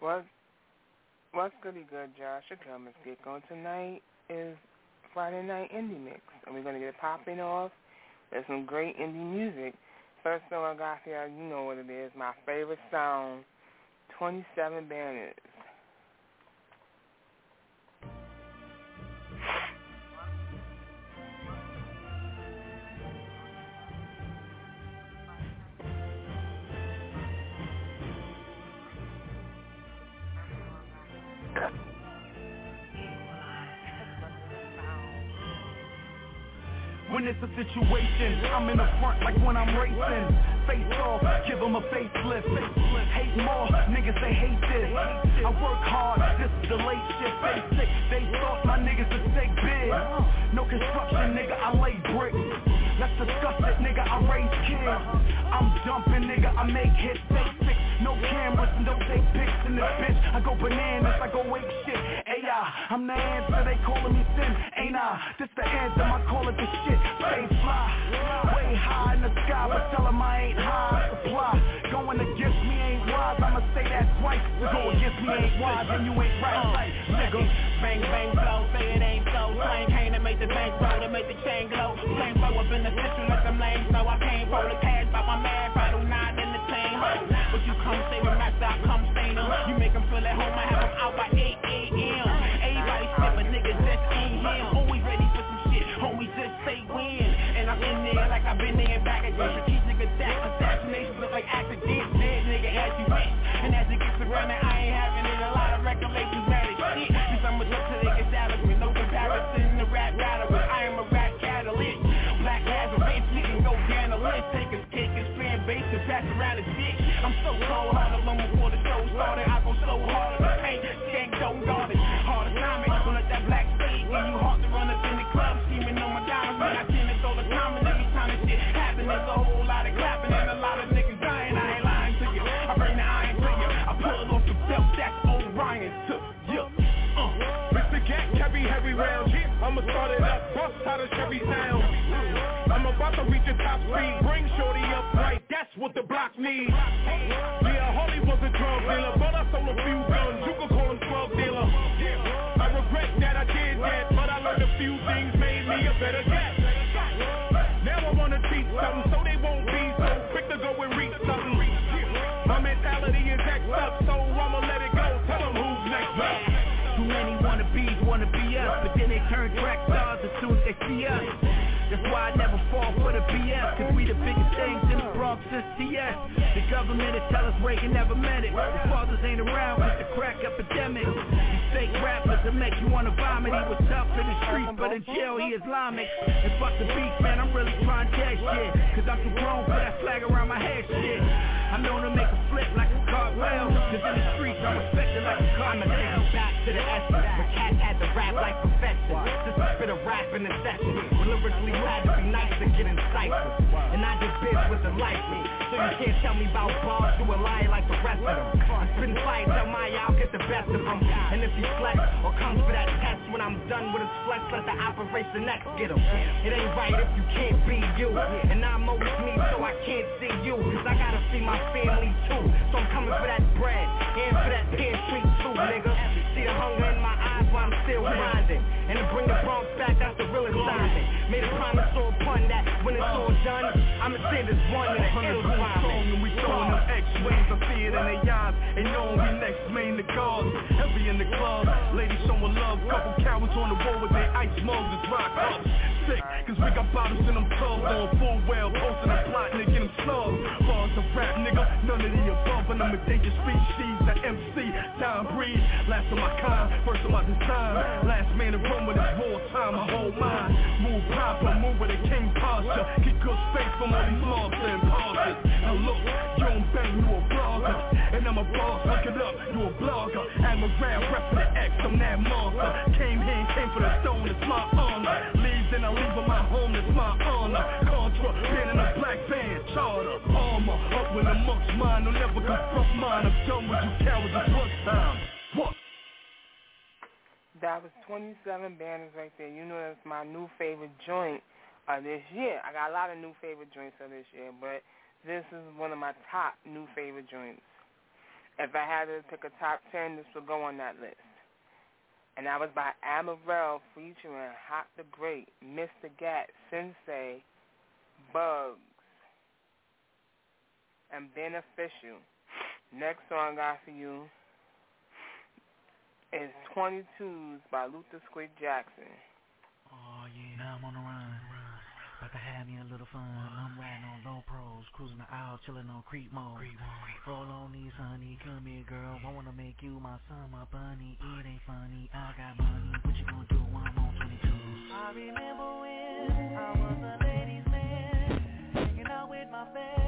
What What's goody good, Josh? Your girl Miss Gigo. Tonight is Friday Night Indie Mix, and we're gonna get it popping off. There's some great indie music. First song I got here, you know what it is. My favorite song, 27 Banners. It's a situation, I'm in the front like when I'm racing. Face off, give them a facelift. Hate more, niggas they hate this. I work hard, this is the late shift. They sick, they thought my niggas would stay big. No construction, nigga, I lay bricks. Let's discuss it, nigga, I raise kids. I'm dumping, nigga, I make hits. They no cameras and don't take pics in this bitch. I go bananas, I go wake shit. I'm the answer, they calling me sin, ain't I? This the anthem, I call it the shit. Stay fly, way high in the sky, but tell 'em I ain't high supply. Going against me ain't wise, I'ma say that twice. Go against me ain't wise, and you ain't right, nigga. Bang, bang, flow, say it ain't so Slang came to make the bank roll, to make the chain glow Same flow up in the system, let them lanes know I came for the cash, by my man, like I've been there back again Strategic attack, assassinations look like accidents. Dead nigga as you wish, and as it gets around I ain't having it. A lot of labels mad as shit. Cause I'm a up to the establishment. No comparison to rap battle I am a rap catalyst. Black Lazarus, we can go down the list Take a kick and spin bass and pass around the dick I'm so cold, hard alone before the show started. I go so hard on the paint, skank don't guard I'ma start it up, bust how the Chevy sound. I'm about to reach the top speed. Bring shorty up right, that's what the block needs. Yeah, Holly was a drug dealer, but I sold a few guns. You could call him drug dealer. I regret that I did that, but I learned a few things, made me a better cat. Us, but then they turn track stars as soon as they see us. That's why I never fall for the BS, cause we the biggest things in the Bronx since TS. The government will tell us Reagan never meant it. His fathers ain't around with the crack epidemic. These fake rappers that make you wanna vomit. He was tough in the streets, but in jail he Islamic. And fuck the beef, man, I'm really trying to test shit. Cause I'm too grown for that flag around my head shit. I'm known to make a flip like a cartwheel. Cause in the streets I'm respected like a cartel. To the essence Where cats had to rap like professors Just a bit of rap in the session Where lyrically you had to be nice to get in ciphers And I did biz with the me So you can't tell me about bars. You a liar like the rest of them. I'm spitting tell my I'll get the best of them And if he flex or comes for that test When I'm done with his flex Let the Operation X get him It ain't right if you can't be you. And I'm always me so I can't see you. Cause I gotta see my family too. So I'm coming for that bread And for that pantry too, nigga the hunger in my eyes while I'm still grinding And to bring the Bronx back, that's the real assignment Made a promise or a pun that when it's all done I'ma say this one in an ill song and we throwing them X-wings I see it in their eyes. They knowing we next main the guards Heavy in the club Ladies showing love. Couple cowards on the wall with their ice mugs It's rock ups Sick Cause we got bottles in them tubs On full well Posting a plot Nigga them slugs Bars of rap nigga None of the above. And I'm a dangerous species The MC Time breed Last of my kind First of my design. Last man in run with his wartime My whole mind. Move proper Move with a king posture. Get good space from all these mobs and pauses Now look You don't bang You a blogger. And I'm a boss Look it up You a blogger. I'm a rap Rep for the X I'm that monster. Came here and came for the stone It's my honor. Leaves and I leave on my home It's my honor. Contra Been in a black band Charter mine, don't ever confront mine. I'm done with you cowards, it's lunchtime. What? That was 27 banners right there. You know that's my new favorite joint of this year. I got a lot of new favorite joints of this year, but this is one of my top new favorite joints. If I had to pick a top 10, this would go on that list. And that was by Amarell featuring Hot the Great, Mr. Gat, Sensei, Bug and beneficial. Next song I got for you is 22s by Luther Squid Jackson. Oh, yeah, now I'm on the run. About to have me a little fun. I'm riding on low pros, cruising the aisle, chilling on creep mode. Roll on these, honey. Come here, girl. I wanna make you my son, my bunny. It ain't funny. I got money. What you gonna do when I'm on 22? I remember when I was a ladies' man, hanging out with my friends.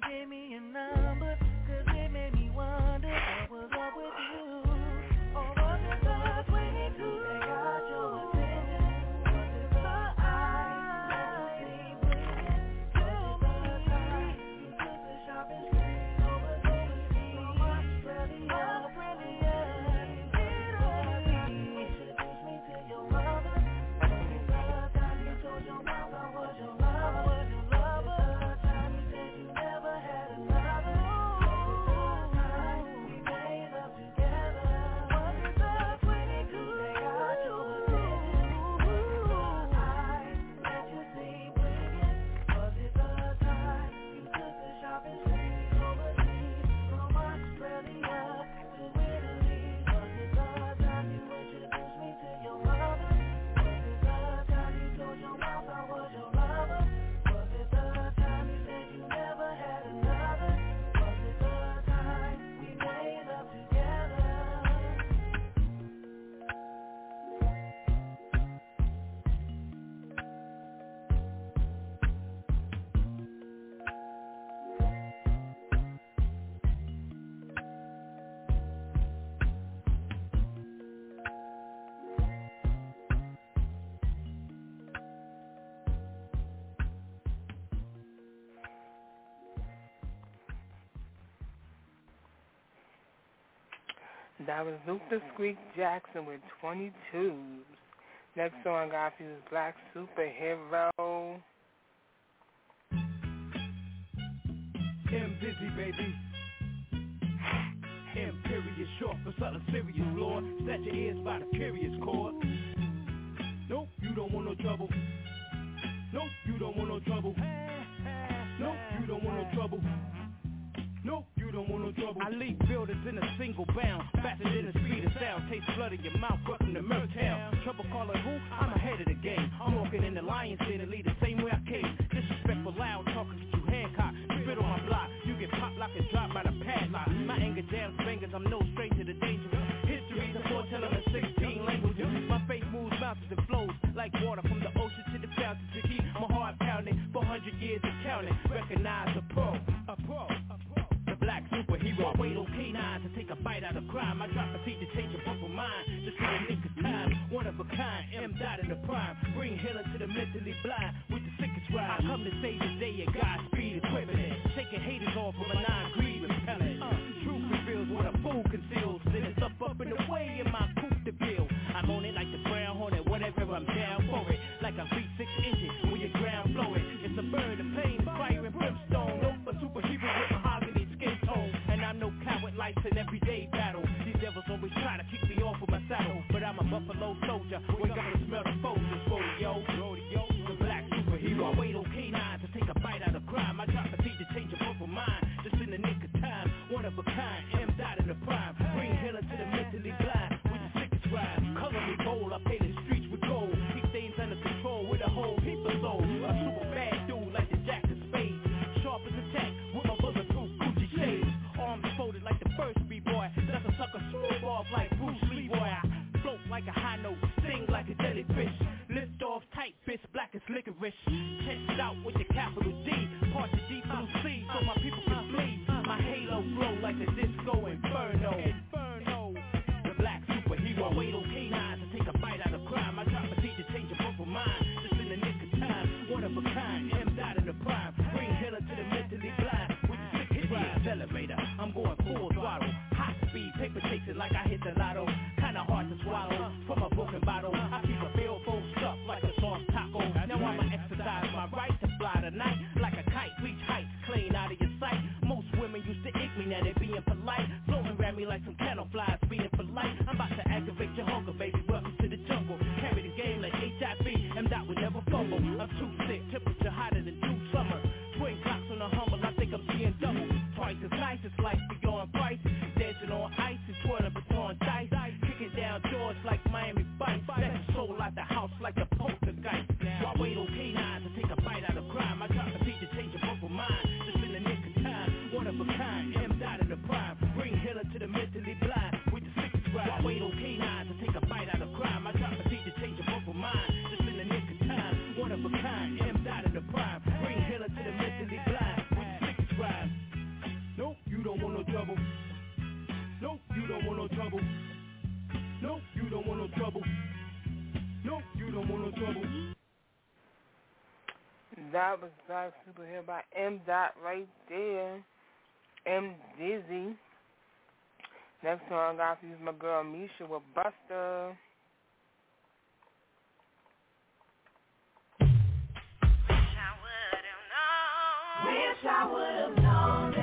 give me a number That was Luther Squeak Jackson with 22s. Next song I got for you is Black Superhero. M busy baby. Imperious short for something serious, Lord. Set your ears by the curious cord. Nope, you don't want no trouble. Nope, you don't want no trouble. Nope, you don't want no trouble don't want no trouble. I leave buildings in a single bound, faster than the speed of sound. Taste blood in your mouth, welcome to Merktown. Trouble calling who? I'm ahead of the game. I'm walking in the lion's den and lead the same way I came. Disrespectful, loud talking, get you Hancock. Spit on my block, you get popped like a drop by the padlock. My anger jams fingers, I'm no stranger to danger. History's a foretelling of 16 languages. My faith moves mountains and flows like water from the ocean to the fountain to keep my heart pounding. 400 years of counting, recognize a pro. I drop a seed to change your purple mind. Just in the nick of time, one of a kind. M dot in the prime, bring healing to the mentally blind with the sickest ride. I come to save Buffalo soldier, wake up licorice. Chest it out with the capital D. Part the D blue C so my people can flee. My halo glow like a disco inferno. Inferno. The black superhero. Wait on canines to take a bite out of crime. I drop a seed to change your purple mind. Just in the nick of time. One of a kind. M dot in the prime. Bring healing to the mentally blind. With the sickest rhyme. Accelerator. I'm going full throttle. Hot speed. Paper chasing like I hit the lotto. That was Black Superhero by M. Dot right there. M. Dizzy. Next song I got for you is my girl Misha with Buster. Wish I would have known that you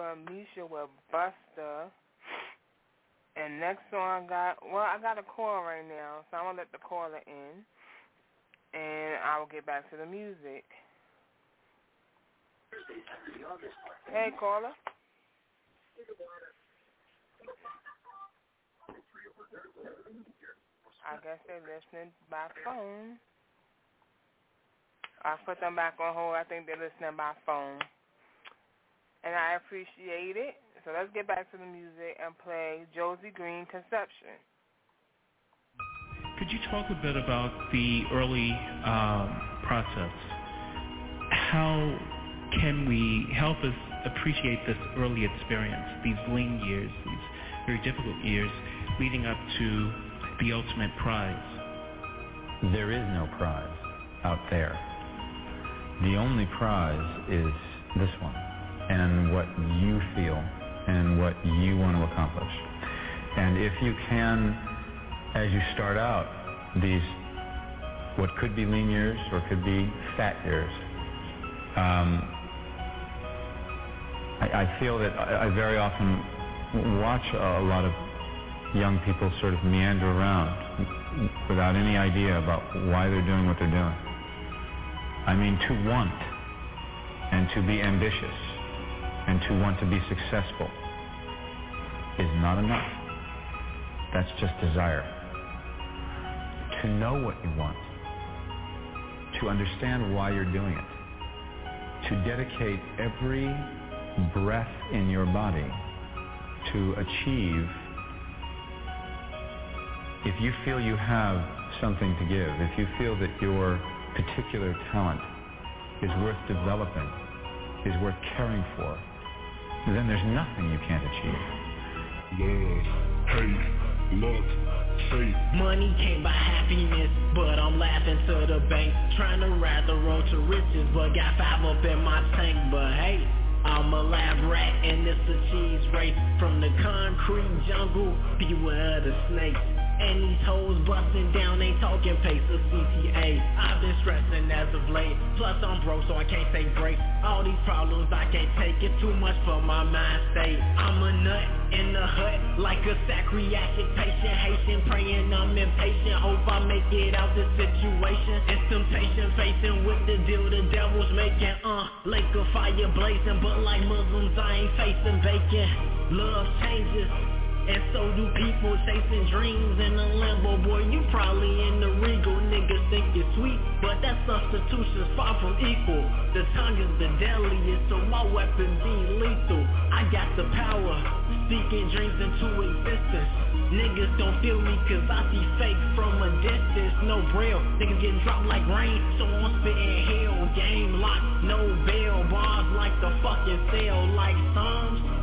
was Misha with Buster. And next song I got, well, I got a call right now, so I'm going to let the caller in. And I will get back to the music. Hey, caller. I guess they're listening by phone. I put them back on hold. I think they're listening by phone. And I appreciate it. So let's get back to the music and play Josie Green Conception. Could you talk a bit about the early um, process? How can we help us appreciate this early experience, these lean years, these very difficult years leading up to the ultimate prize? There is no prize out there. The only prize is this one and what you feel and what you want to accomplish. And if you can, as you start out, these what could be lean years or could be fat years, um, I, I feel that I, I very often watch a, a lot of young people sort of meander around without any idea about why they're doing what they're doing. I mean, to want and to be ambitious and to want to be successful is not enough. That's just desire. To know what you want, to understand why you're doing it, to dedicate every breath in your body to achieve if you feel you have something to give, if you feel that your particular talent is worth developing, is worth caring for, then there's nothing you can't achieve. Love, hate, luck, fate. Money can't buy happiness, but I'm laughing to the bank. Trying to ride the road to riches, but got five up in my tank. But hey, I'm a lab rat and it's a cheese race. From the concrete jungle, beware the snakes. And these hoes busting down, ain't talking pace of CTA. I've been stressing as of late. Plus I'm broke, so I can't say grace. All these problems I can't take it too much for my mind state. I'm a nut in the hut, like a psychiatric patient. Haitian praying, I'm impatient. Hope I make it out this situation. It's temptation facing with the deal the devil's making. Uh, lake of fire blazing, but like Muslims I ain't facing bacon. Love changes. And so do people chasing dreams in a limbo. Boy, you probably in the regal. Niggas think you're sweet But that substitution's far from equal. The tongue is the deadliest So my weapon be lethal. I got the power Speaking dreams into existence. Niggas don't feel me cause I see fake from a distance. No braille, niggas getting dropped like rain So I'm spitting hell, game locked, no bail. Bars like the fucking cell, like Psalms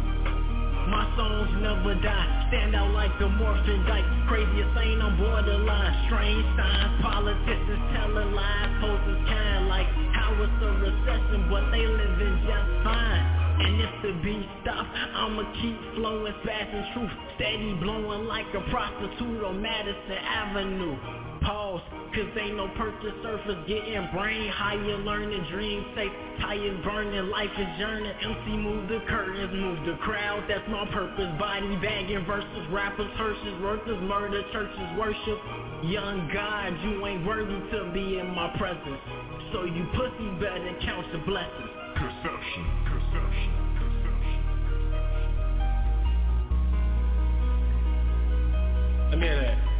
my songs never die. Stand out like a morphin dyke Craziest ain't on borderline. Strange signs Politicians telling lies. Poses kind like How it's a recession But they living just fine. And if the beat stop, I'ma keep flowing fast and truth. Steady blowing like a prostitute on Madison Avenue Pause, cause ain't no purchase surface Getting brain higher, learning dreams safe Tires burning, life is journey MC move the curtains, move the crowd. That's my purpose, body bagging versus rappers Hearses, workers, murder, churches, worship. Young God, you ain't worthy to be in my presence. So you pussy better count your blessings. Conception, conception, conception. Let me hear that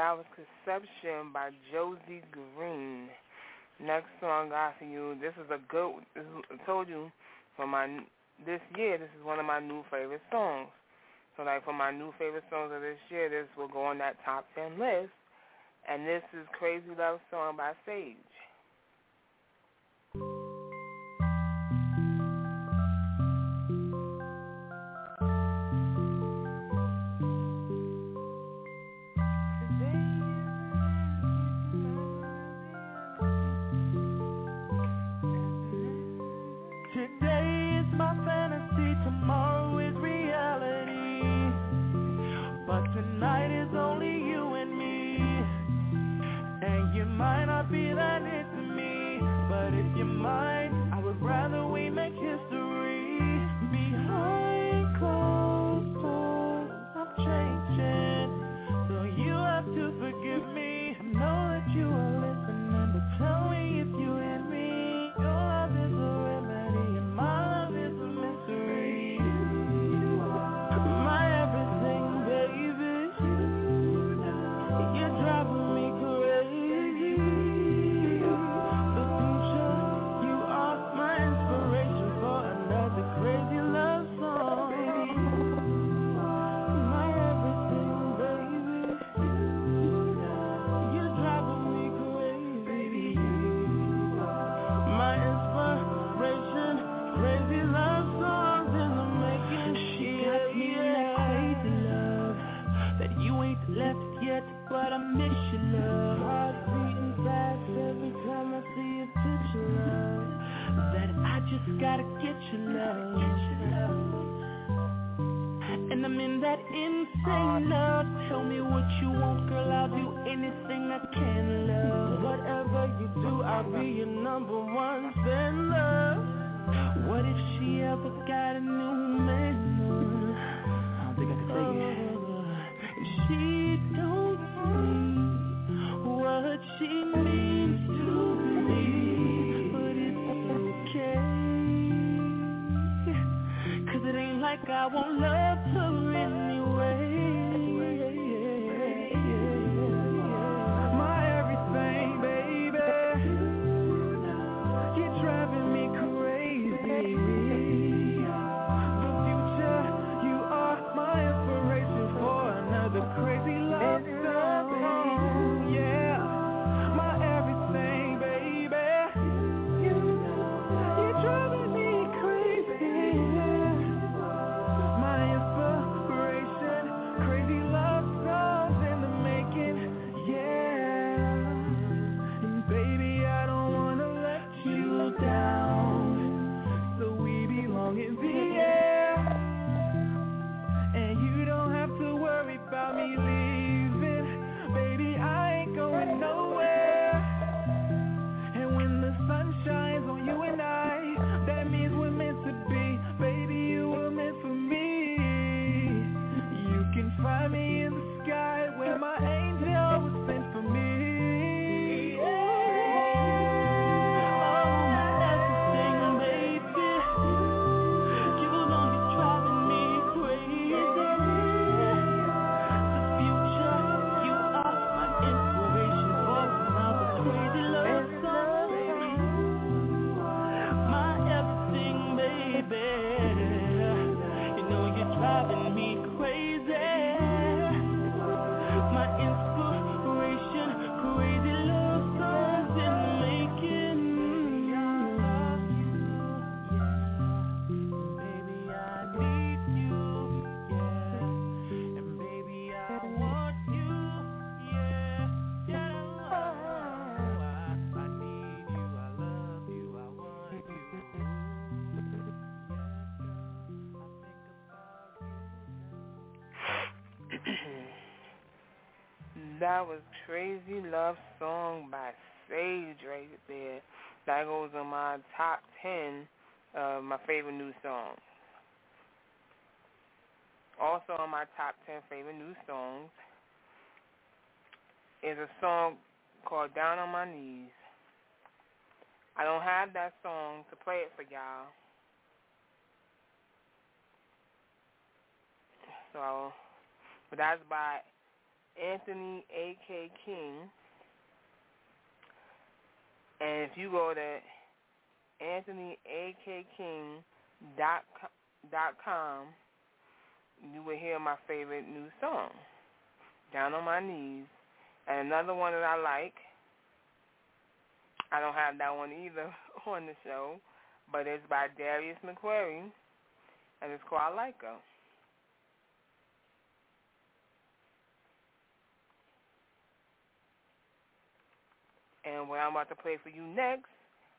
That was Conception by Josie Green. Next song I for you. This is a good. Is, I told you for my this year. This is one of my new favorite songs. So like for my new favorite songs of this year, this will go on that top ten list. And this is Crazy Love Song by Sage. Crazy Love Song by Sage right there. That goes on my top 10 of my favorite new songs. Also on my top 10 favorite new songs is a song called Down on My Knees. I don't have that song to play it for y'all. So, but that's by Anthony A.K. King. And if you go to anthonyakking.com, you will hear my favorite new song, Down on My Knees. And another one that I like, I don't have that one either on the show, but it's by Darius McQuarrie, and it's called I Like Her. And what I'm about to play for you next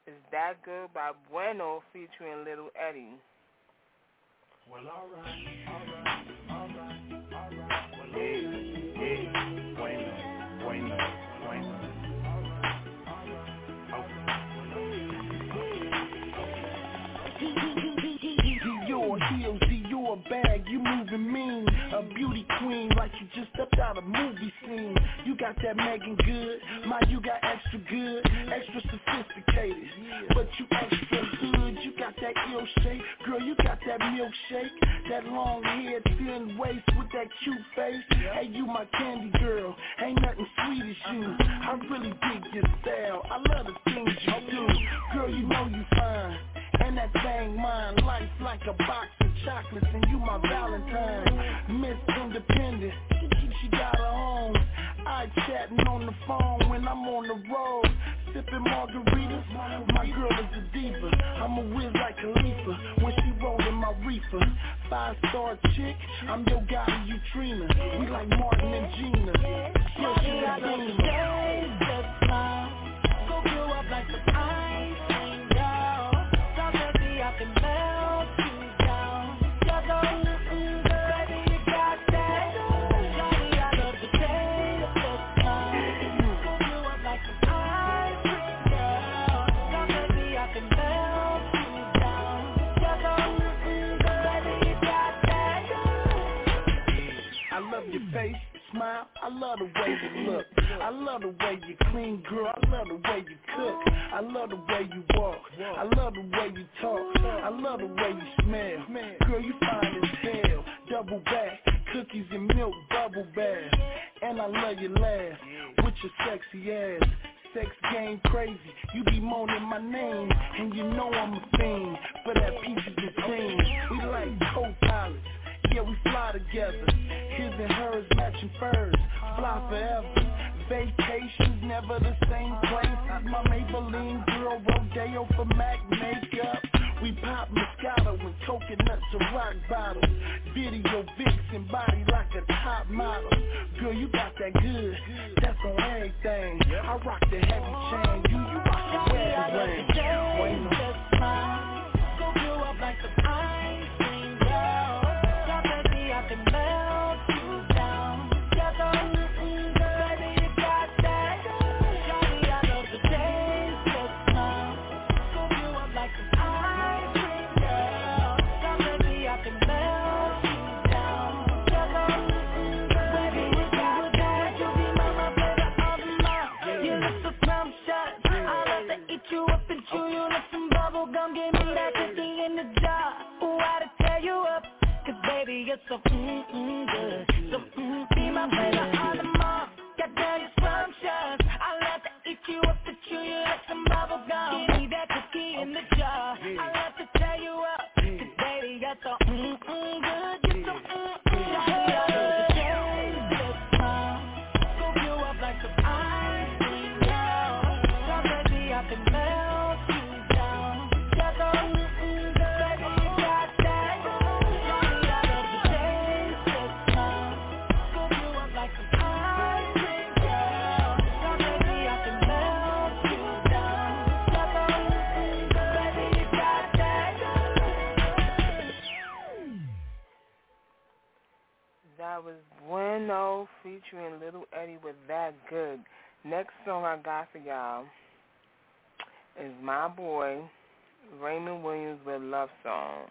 is That Good by Bueno featuring Little Eddie. Well, alright, alright, alright, alright. Well, yeah, yeah. Bueno, bueno, bueno. Dior heels, Dior bag, you moving mean A beauty queen like you just stepped out a movie scene You got that Meagan Good, my you got extra good Extra sophisticated, but you extra good You got that ill shape, girl you got that milkshake That long hair, thin waist with that cute face. Hey you my candy girl, ain't nothing sweet as you. I really dig your style, I love the things you do. Girl you know you fine and that thing mine, life like a box of chocolates And you my valentine Miss Independent She got her own I chatting on the phone when I'm on the road Sipping margaritas My girl is a diva I'm a whiz like Khalifa When she rollin' my reefer. Five star chick, I'm your guy, you dreaming. We like Martin and Gina. Still she a beamer. Just smile, scoop you up like the ice smile, I love the way you look. I love the way you clean, girl. I love the way you cook. I love the way you walk. I love the way you talk. I love the way you smell. Girl, you fine as hell. Double back, cookies and milk, bubble bath. And I love your laugh with your sexy ass. Sex game crazy, you be moaning my name, and you know I'm a fiend for that peaches the cream. We like co-pilots. Yeah, we fly together. His and hers matching furs. Fly forever. Vacations never the same place. My Maybelline girl Rodeo for Mac makeup. We pop Moscato and coconuts and rock bottles. Video vixen body like a top model. Girl, you got that good. That's on everything. I rock the heavy chain. You, you rock the wedding ring. Wait gum. Give me that cookie in the jar. Ooh, I to tear you up. Cause baby, you're so mm-mm good. So mm, be my favorite on the mall. Goddamn, you're scrumptious. I love to eat you up and chew you like some bubble gum. Give me that cookie in the jar. Was Bueno featuring Little Eddie with That Good. Next song I got for y'all is my boy Raymond Williams with Love Song.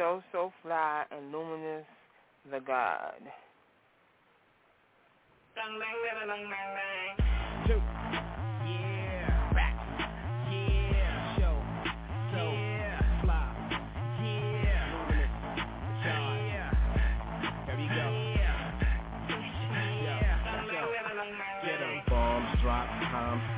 Show So Fly and Luminous the God. Two. Yeah.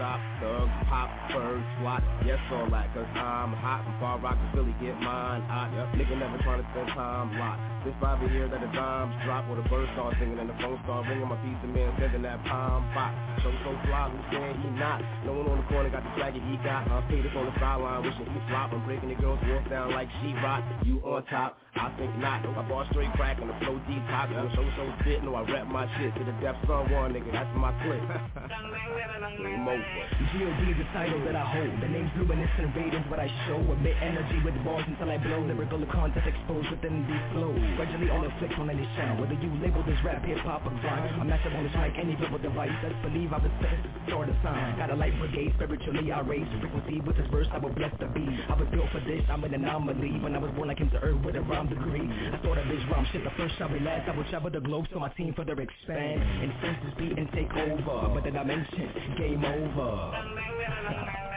Stop, thugs pop, birds swat. Yes, all that, cause I'm hot and far rock to Philly get mine. I, yep, nigga never tryna spend time locked. This vibe here that the dimes drop or the birds start singing and the phone start ringing. My of man sending that palm pop. So so fly, who's saying he not? No one on the corner got the swagger he got. I'm faded on the sideline, wishing he flop. I'm breaking the girls' walk down like she rock. You on top, I think not. I ball straight crack and the flow deep top. I'm so so fit, no I rap my shit to the depths on one nigga. That's my clip. Game over. G.O.D. is the title that I hold. The name's luminescent radiance, what I show. A Emit energy with balls until I blow. Lyrical content exposed within these flows. Gradually all the afflicts on any sound. Whether you label this rap, hip hop, or grime. I'm massive on this mic, any verbal device. Let's believe I was set to start a sign. Got a light brigade, spiritually I raise frequency with this verse. I will bless the beat. I was built for this, I'm an anomaly. When I was born, I came to earth with a rhyme degree. I of this rhyme shit the first shall be last. I will travel the globe so my team further expand. And senses beat and take over. But then I mentioned game over.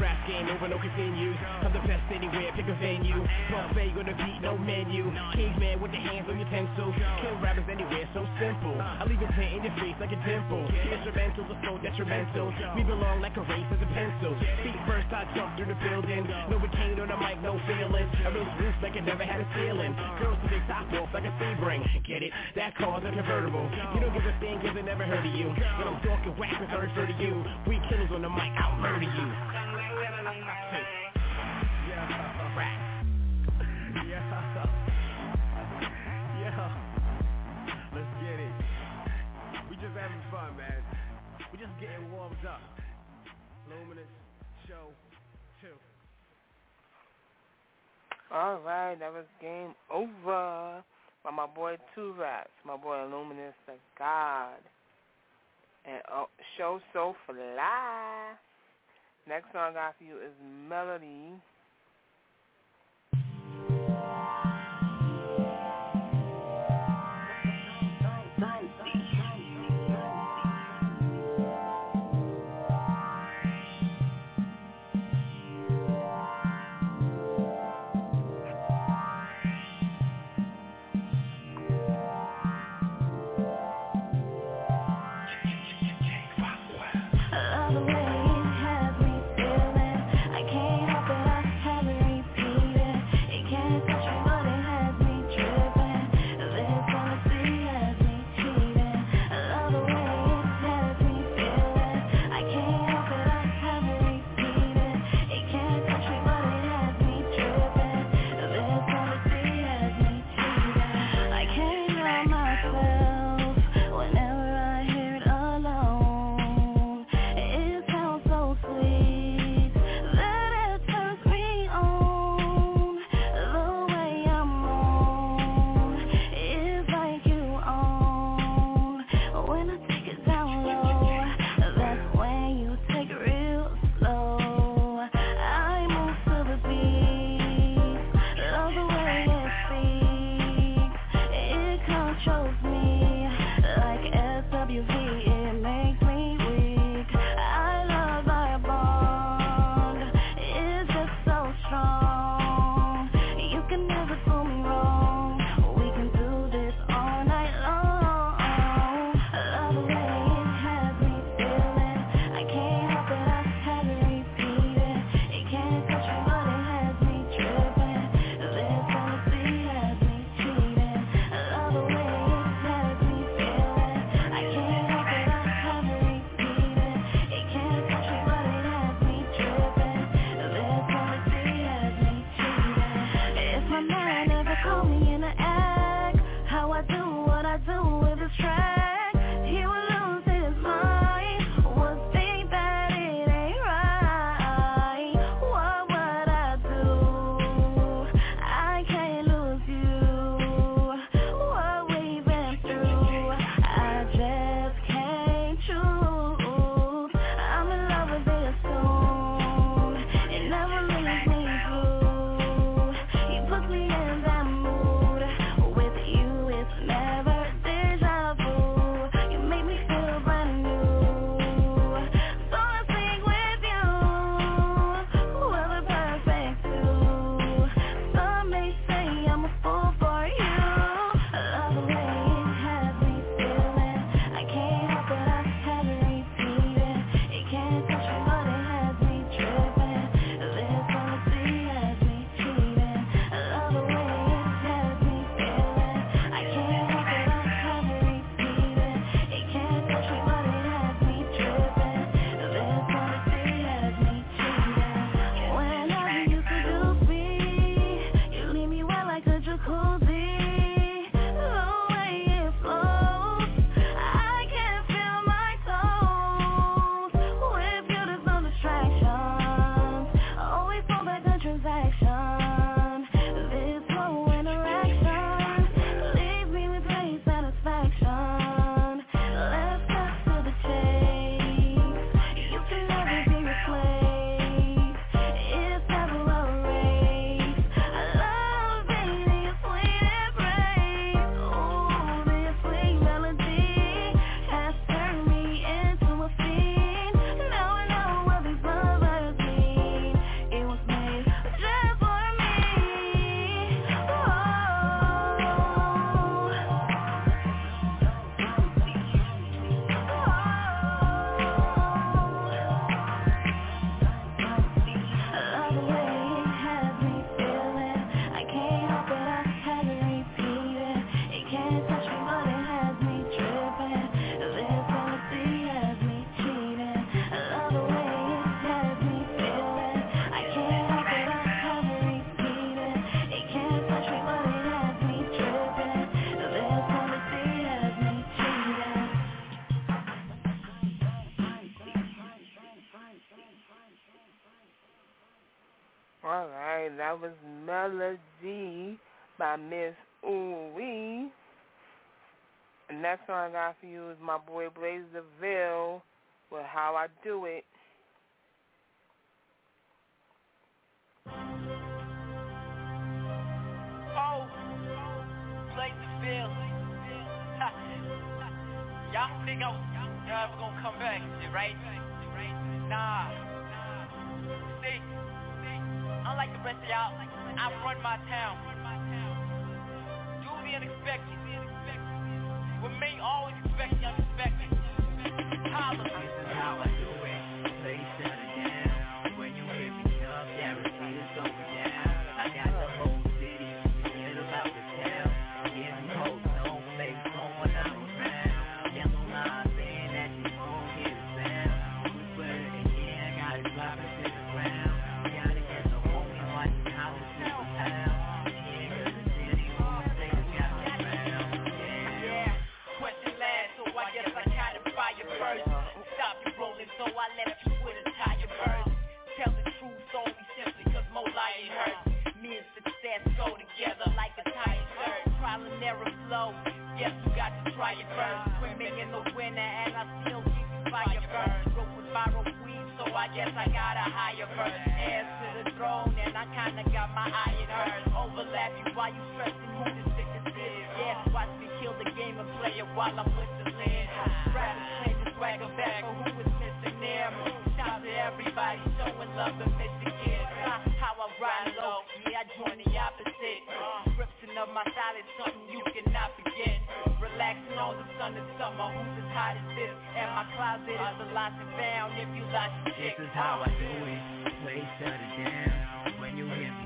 Rap game over, no continues. I'm the best anywhere, pick a venue. Buffet on the beat, no menu. Caveman with the hands on utensil. Kill rappers anywhere, so simple. I leave it in your face like a dimple. Instrumentals are so detrimental. We belong like a race as a pencil. Feet first, I jump through the building. No cane on the mic, no feeling. I raise roof like it never had a ceiling. Girls with their top off like a Sebring. Get it? That car's a convertible. You don't give a thing cause I never heard of you. When I'm talking whack, I refer to you. We killers on the mic, I'll murder you. Let's get it. We just having fun, man. We just getting warmed up. Luminous show two. All right, that was Game Over by my boy Two Rats, my boy Illuminous the God. And oh, Show So Fly. Next song I got for you is Melody. By Miss Ooh And next song I got for you is my boy Blaze DeVille with How I Do It. Oh, Blaze DeVille. Y'all think I'm, y'all ever gonna come back, right? Nah. See, unlike the rest of y'all, I run my town. The unexpected. With me, always expect the unexpected. Holla. This is how I do it. Play shut it Trial and flow, guess you got to try it first. Swimming in the winter and I still keep you fire burst. Broke with viral weed, so I guess I got a higher verse. Heirs to the throne and I kinda got my eye in hers. Overlap you while you stressing who the sickest is. Yes, watch me kill the game and play it while I'm whistling. Rappers claim to swagger back, but who is missing them? Shout to everybody showing love in Michigan. Of my is something you cannot forget. Relaxing on the sun in summer, who's as hot as this? And my closet is a lost and found if you like chick. This is how I do it. Play shut it down. When you hit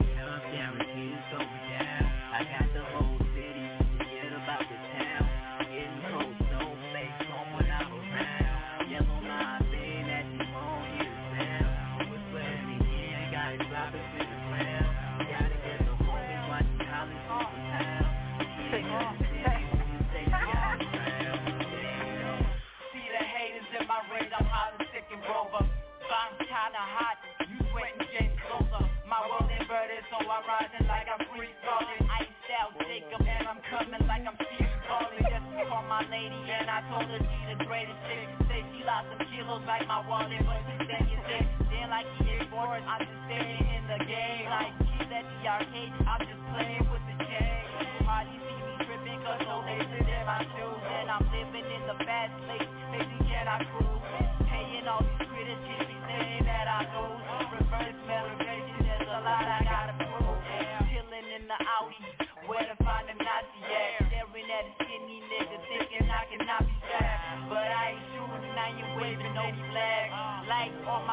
I'm rising like I'm free falling. Iced out Jacob, and I'm coming like I'm Steve calling. Just call my lady, and I told her she the greatest chick. Say she lost some kilos like my wallet, but said you sick. Then like he is bored, I'm just staying in the game. Like she's at the arcade,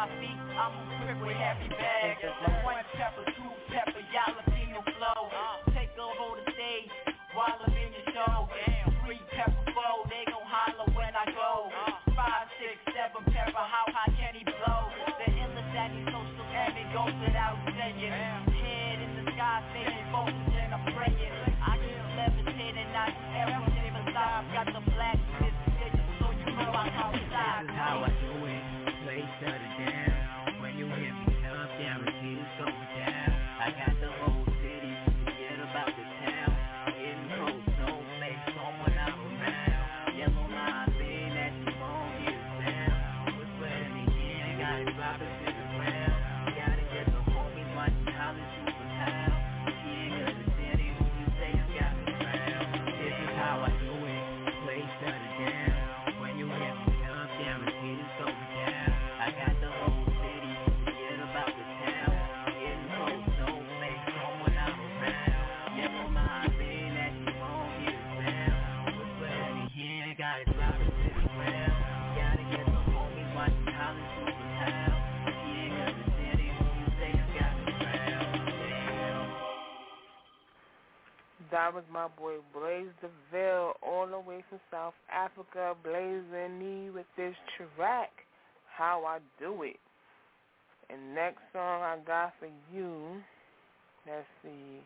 my feet, I'm a crip with heavy bags. One pepper, two pepper, That was my boy Blaze DeVille, all the way from South Africa, blazing me with this track, How I Do It. And next song I got for you, let's see,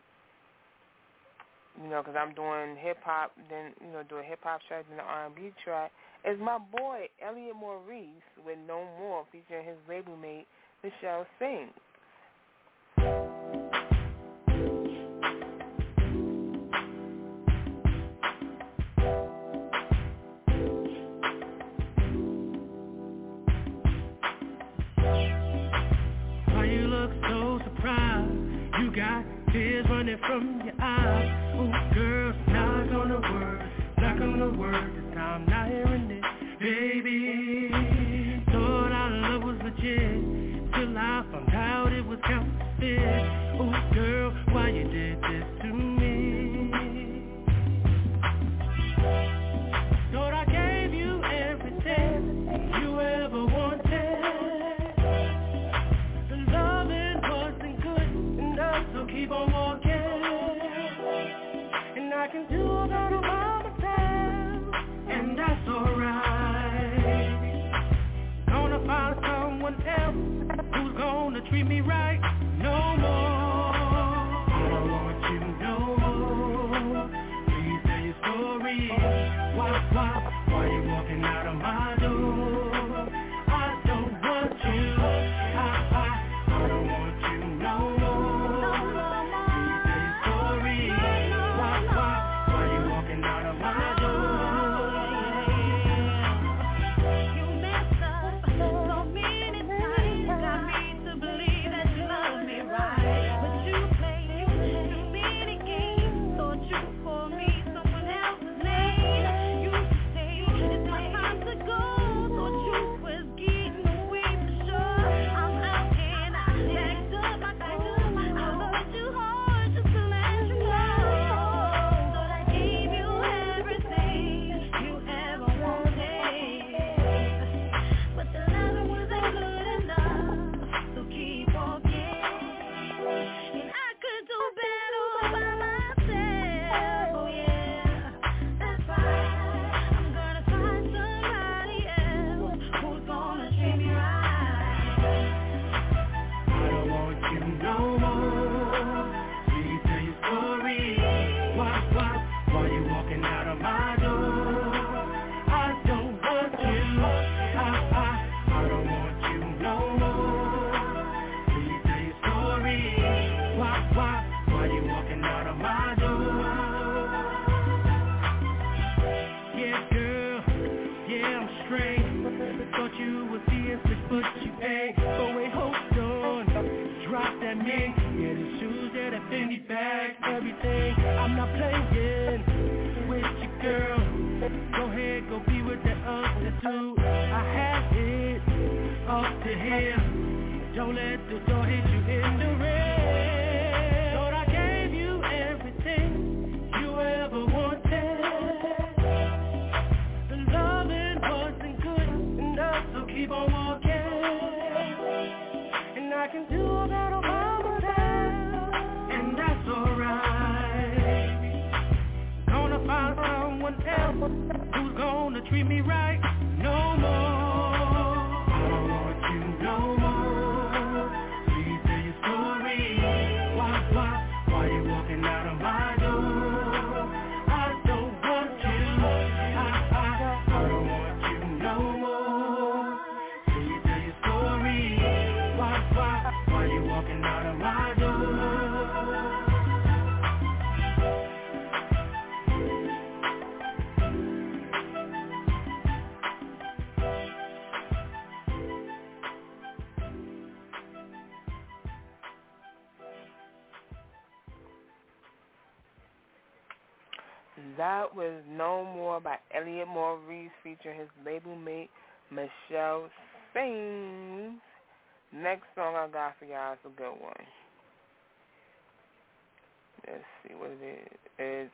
you know, because I'm doing hip-hop, then, you know, doing hip-hop track and the R&B track, is my boy Elliot Maurice with No More, featuring his label mate, Michelle Singh. Hallelujah. That was No More by Elliot Maurice featuring his label mate Michelle Sings. Next song I got for y'all is a good one. Let's see what it is. It's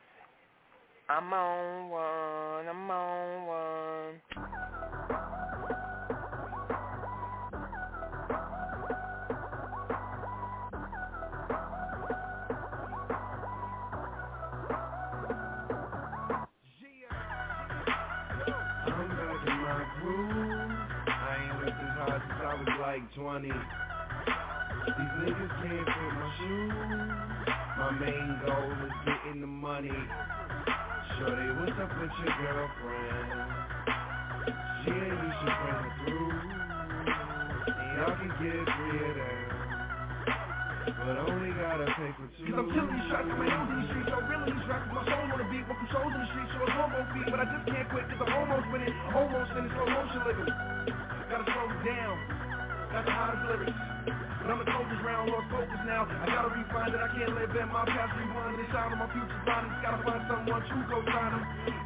I'm on one, I'm on one. like 20. These niggas can't fit my shoes. My main goal is getting the money. Shorty, what's up with your girlfriend? Yeah, you should bring her through. And y'all can get three of them. But only gotta take for two. Cause I'm killing these shots, I'm a in these streets. I'm reeling these rappers, my soul on the beat. What controls in the streets, so it's homo feet. But I just can't quit, cause I'm almost winning. Almost in slow motion living. Gotta slow down the hottest lyrics. But I'm a coldest round, lost focus now. I gotta refine that I can't live in my past, rewind the sound of my future grinding. Gotta find someone to go sign them.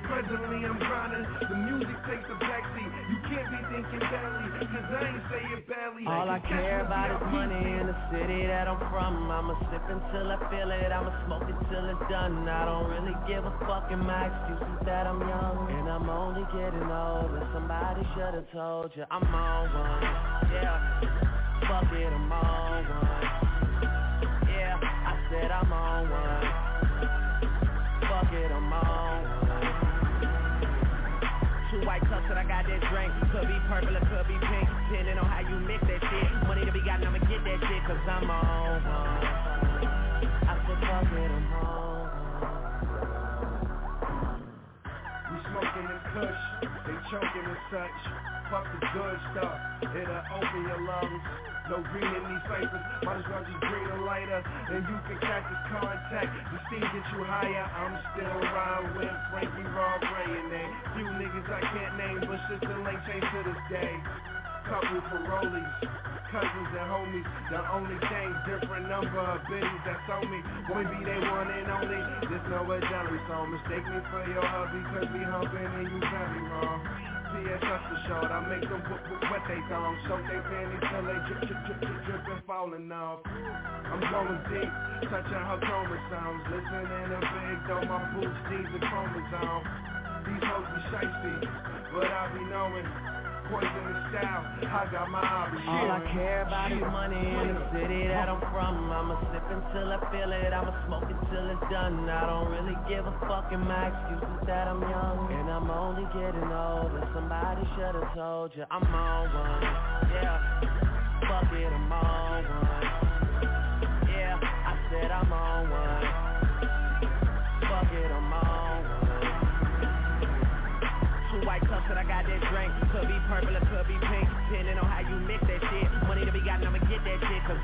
Presently I'm grinding, the music takes a backseat. You can't be thinking badly, cause I ain't say it badly. All I care about out is money in the city that I'm from. I'ma sip until I feel it, I'ma smoke it till it's done. I don't really give a fuck, and my excuse is that I'm young. And I'm only getting older, somebody should've told you I'm on one. Yeah, fuck it, I'm on one. Yeah, I said I'm on one. Fuck it, I'm on one. Two white cups and I got that drink. Could be purple or could be pink, depending on how you mix that shit. Money to be got, I'ma get that shit, cause I'm on such. Fuck the good stuff, it'll open your lungs. No green in these ciphers, might as well just bring a lighter. And you can catch this contact, the steam get you higher. I'm still riding with Frankie Rob Ray and they few niggas I can't name, but shit still ain't changed to this day. Couple parolees, cousins and homies. The only thing different number of biddies that's on me. Boy, be they one and only. There's no a jelly song. Mistake me for your hubby, cause we humping and you very wrong. PSS for short, I make them put, put wet they thongs, soak they panties till they drip, drip, drip, drip, drip and falling off. I'm going deep, touching her chromosomes, listening to big though my boots, these are chromosome. These hoes be shiesty, but I be knowing. I got my All I care about is money in the city that I'm from. I'ma sip until I feel it, I'ma smoke it till it's done. I don't really give a fuck, my excuse is that I'm young. And I'm only getting older, somebody should've told you I'm on one. Yeah, fuck it, I'm on one. Yeah, I said I'm on one.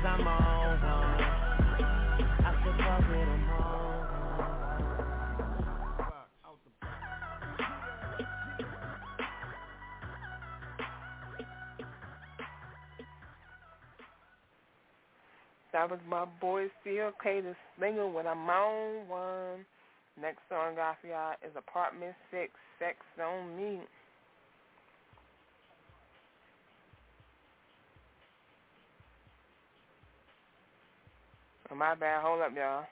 Cause I'm on one. I said fuck it, I'm on That was my boy CLK, the singer when I'm on one. Next song I got for y'all is Apartment 6, Sex on Me. My bad. Hold up, y'all.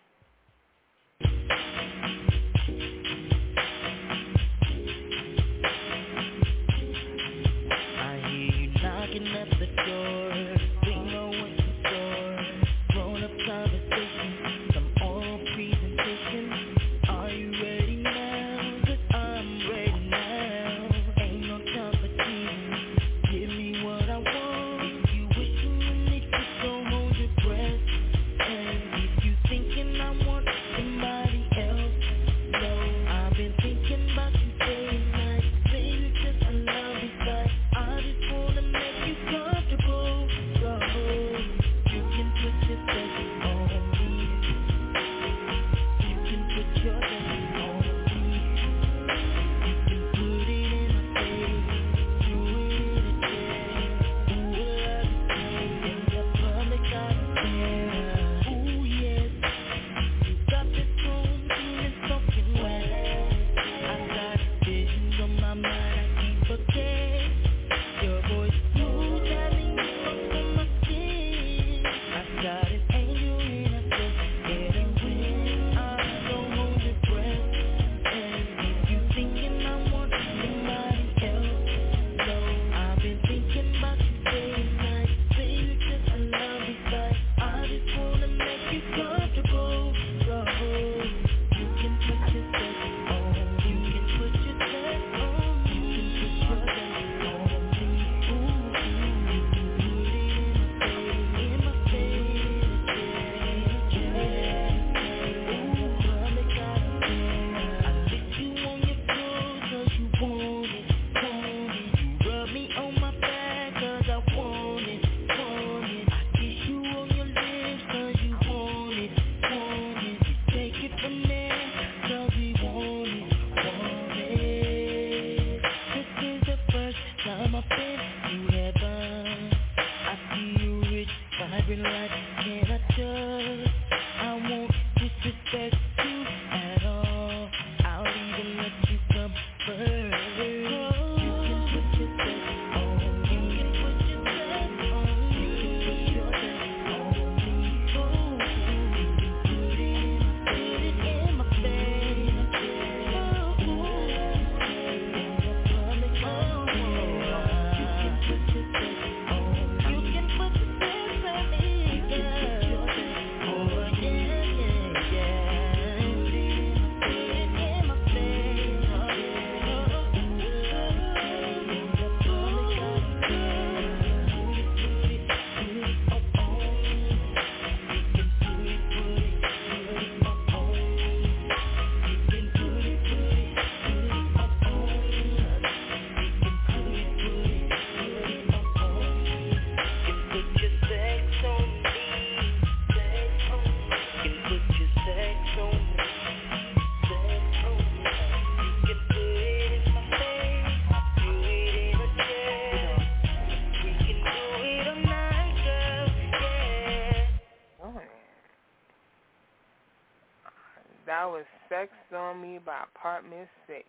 Apartment 6.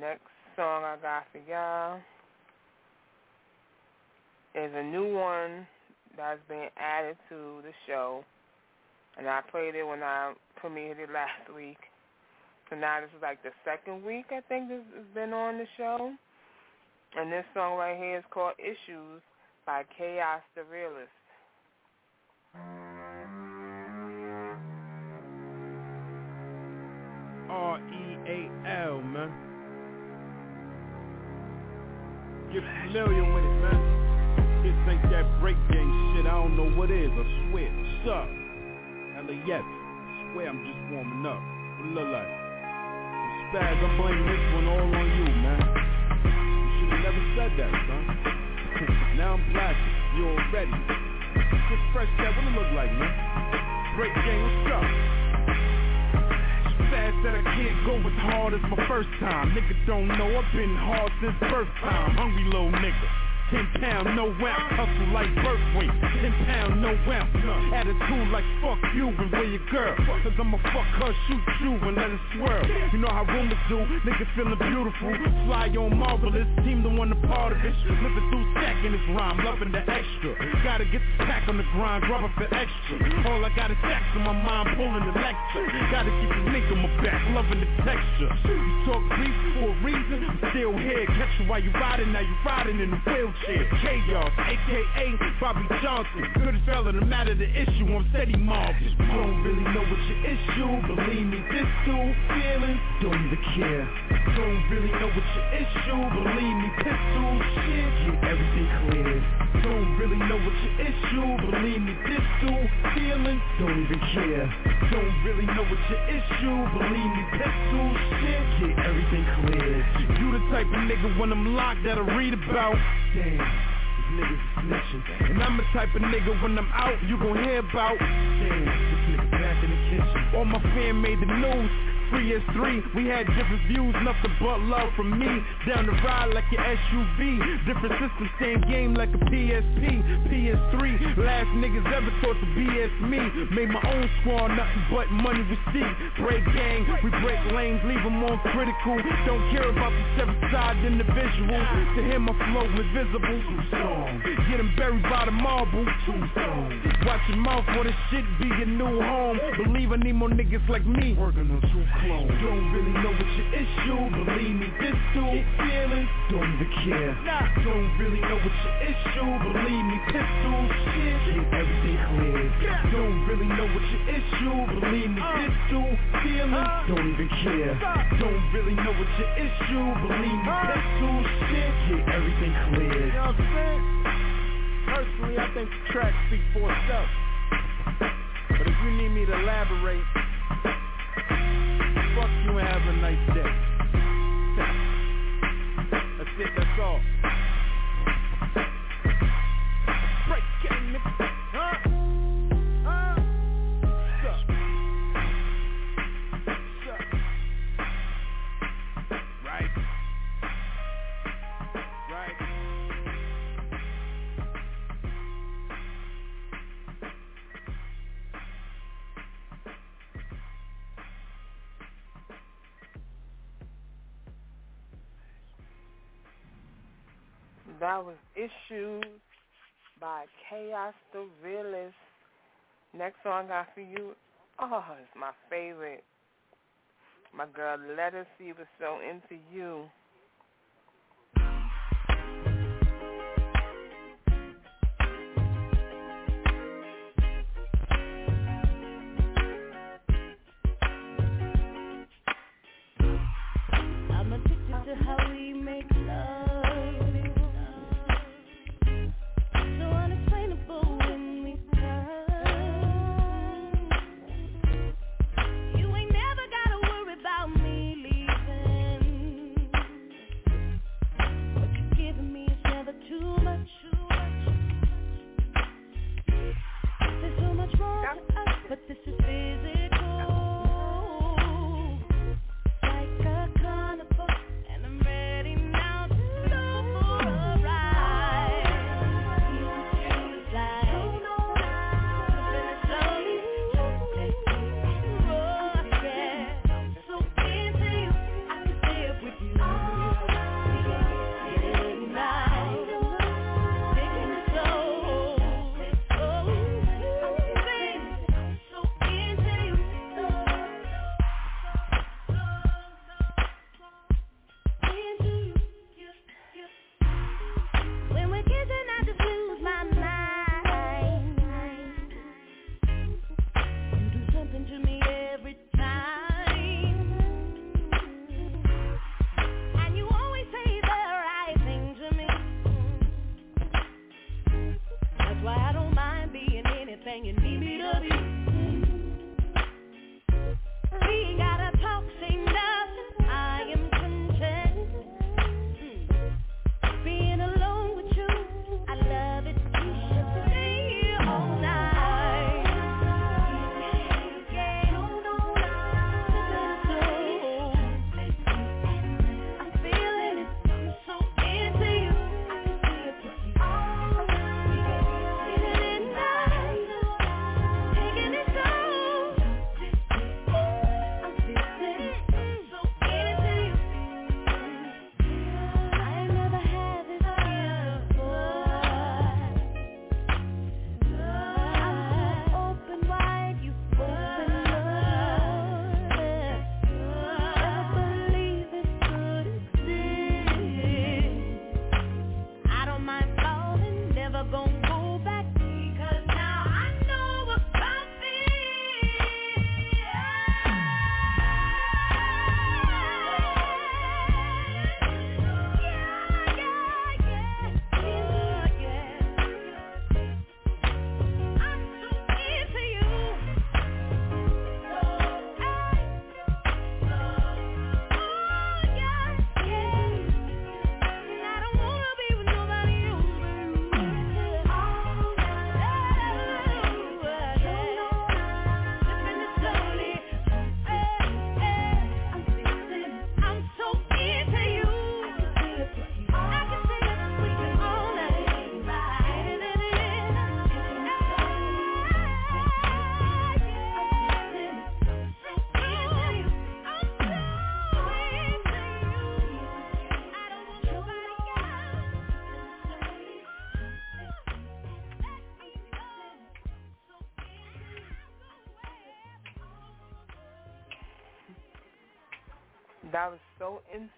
Next song I got for y'all is a new one that's been added to the show. And I played it when I premiered it last week. So now this is like the second week I think this has been on the show. And this song right here is called Issues by Chaos the Realist. R-E-A-L, man. Get familiar with it, man. This ain't that break game shit, I don't know what is, I swear. What's up? L-A-F. I swear I'm just warming up. What it look like? Spaz, I'm blaming this one all on you, man. You should've never said that, son. now I'm blasting. You already. Just fresh that, what it look like, man? Break gang, what's up? That I can't go as hard as my first time. Nigga don't know I've been hard since birth time. Hungry little nigga. Ten pound, no ounce, hustle like birth weight. Ten pound, no ounce. Attitude like fuck you and where your girl. Cause I'ma fuck her, shoot you and let it swirl. You know how rumors do, nigga feeling beautiful. Fly on marvelous, team the one a part of it. Living through stacking this rhyme, loving the extra. Gotta get the pack on the grind, up the extra. All I got is stacks on my mind, pulling the lecture. Gotta keep the link on my back, loving the texture. You talk beef for a reason, I'm still here. Catch you while you riding, now you riding in the wheelchair. Chaos, aka Bobby Johnson. Good fella, no matter the issue, I'm steady marvelous. Don't really know what your issue, believe me, this too. Feelings, don't even care. Don't really know what your issue, believe me, pistol shit. Get everything clear. Don't really know what your issue, believe me, this too. Feelings, don't even care. Don't really know what your issue, believe me, pistol shit. Get everything clear. You the type of nigga when I'm locked that'll read about. Damn, niggas snitching. And I'm the type of nigga when I'm out, you gon' hear about. Damn, this nigga back in the kitchen. All my fam made the news. Free as three, we had different views, nothing but love from me. Down the ride like your SUV. Different systems, same game like a PSP, PS3. Last niggas ever thought to BS me. Made my own squad, nothing but money receipt. Break gang, we break lanes, leave them on critical. Don't care about the seven side individual. To him, my flow invisible. Get him buried by the marble. Watch your mouth for this shit be your new home. Believe I need more niggas like me. Working on two clones. Don't really know what your issue. Believe me, this too. Feelings, don't even care. Don't really know what your issue. Believe me, pistol shit. Get everything clear. Don't really know what your issue. Believe me, pistol uh. feelings, uh. don't even care. Don't really know what your issue. Believe me, pistol shit. Get everything clear. You know what I'm saying? Personally, I think the track speaks for itself. But if you need me to elaborate, fuck you and have a nice day. That's it, that's all. That was Issues by Chaos the Realist. Next song I got for you, oh, it's my favorite. My girl, let us see what's so into you. How we make but this is You need me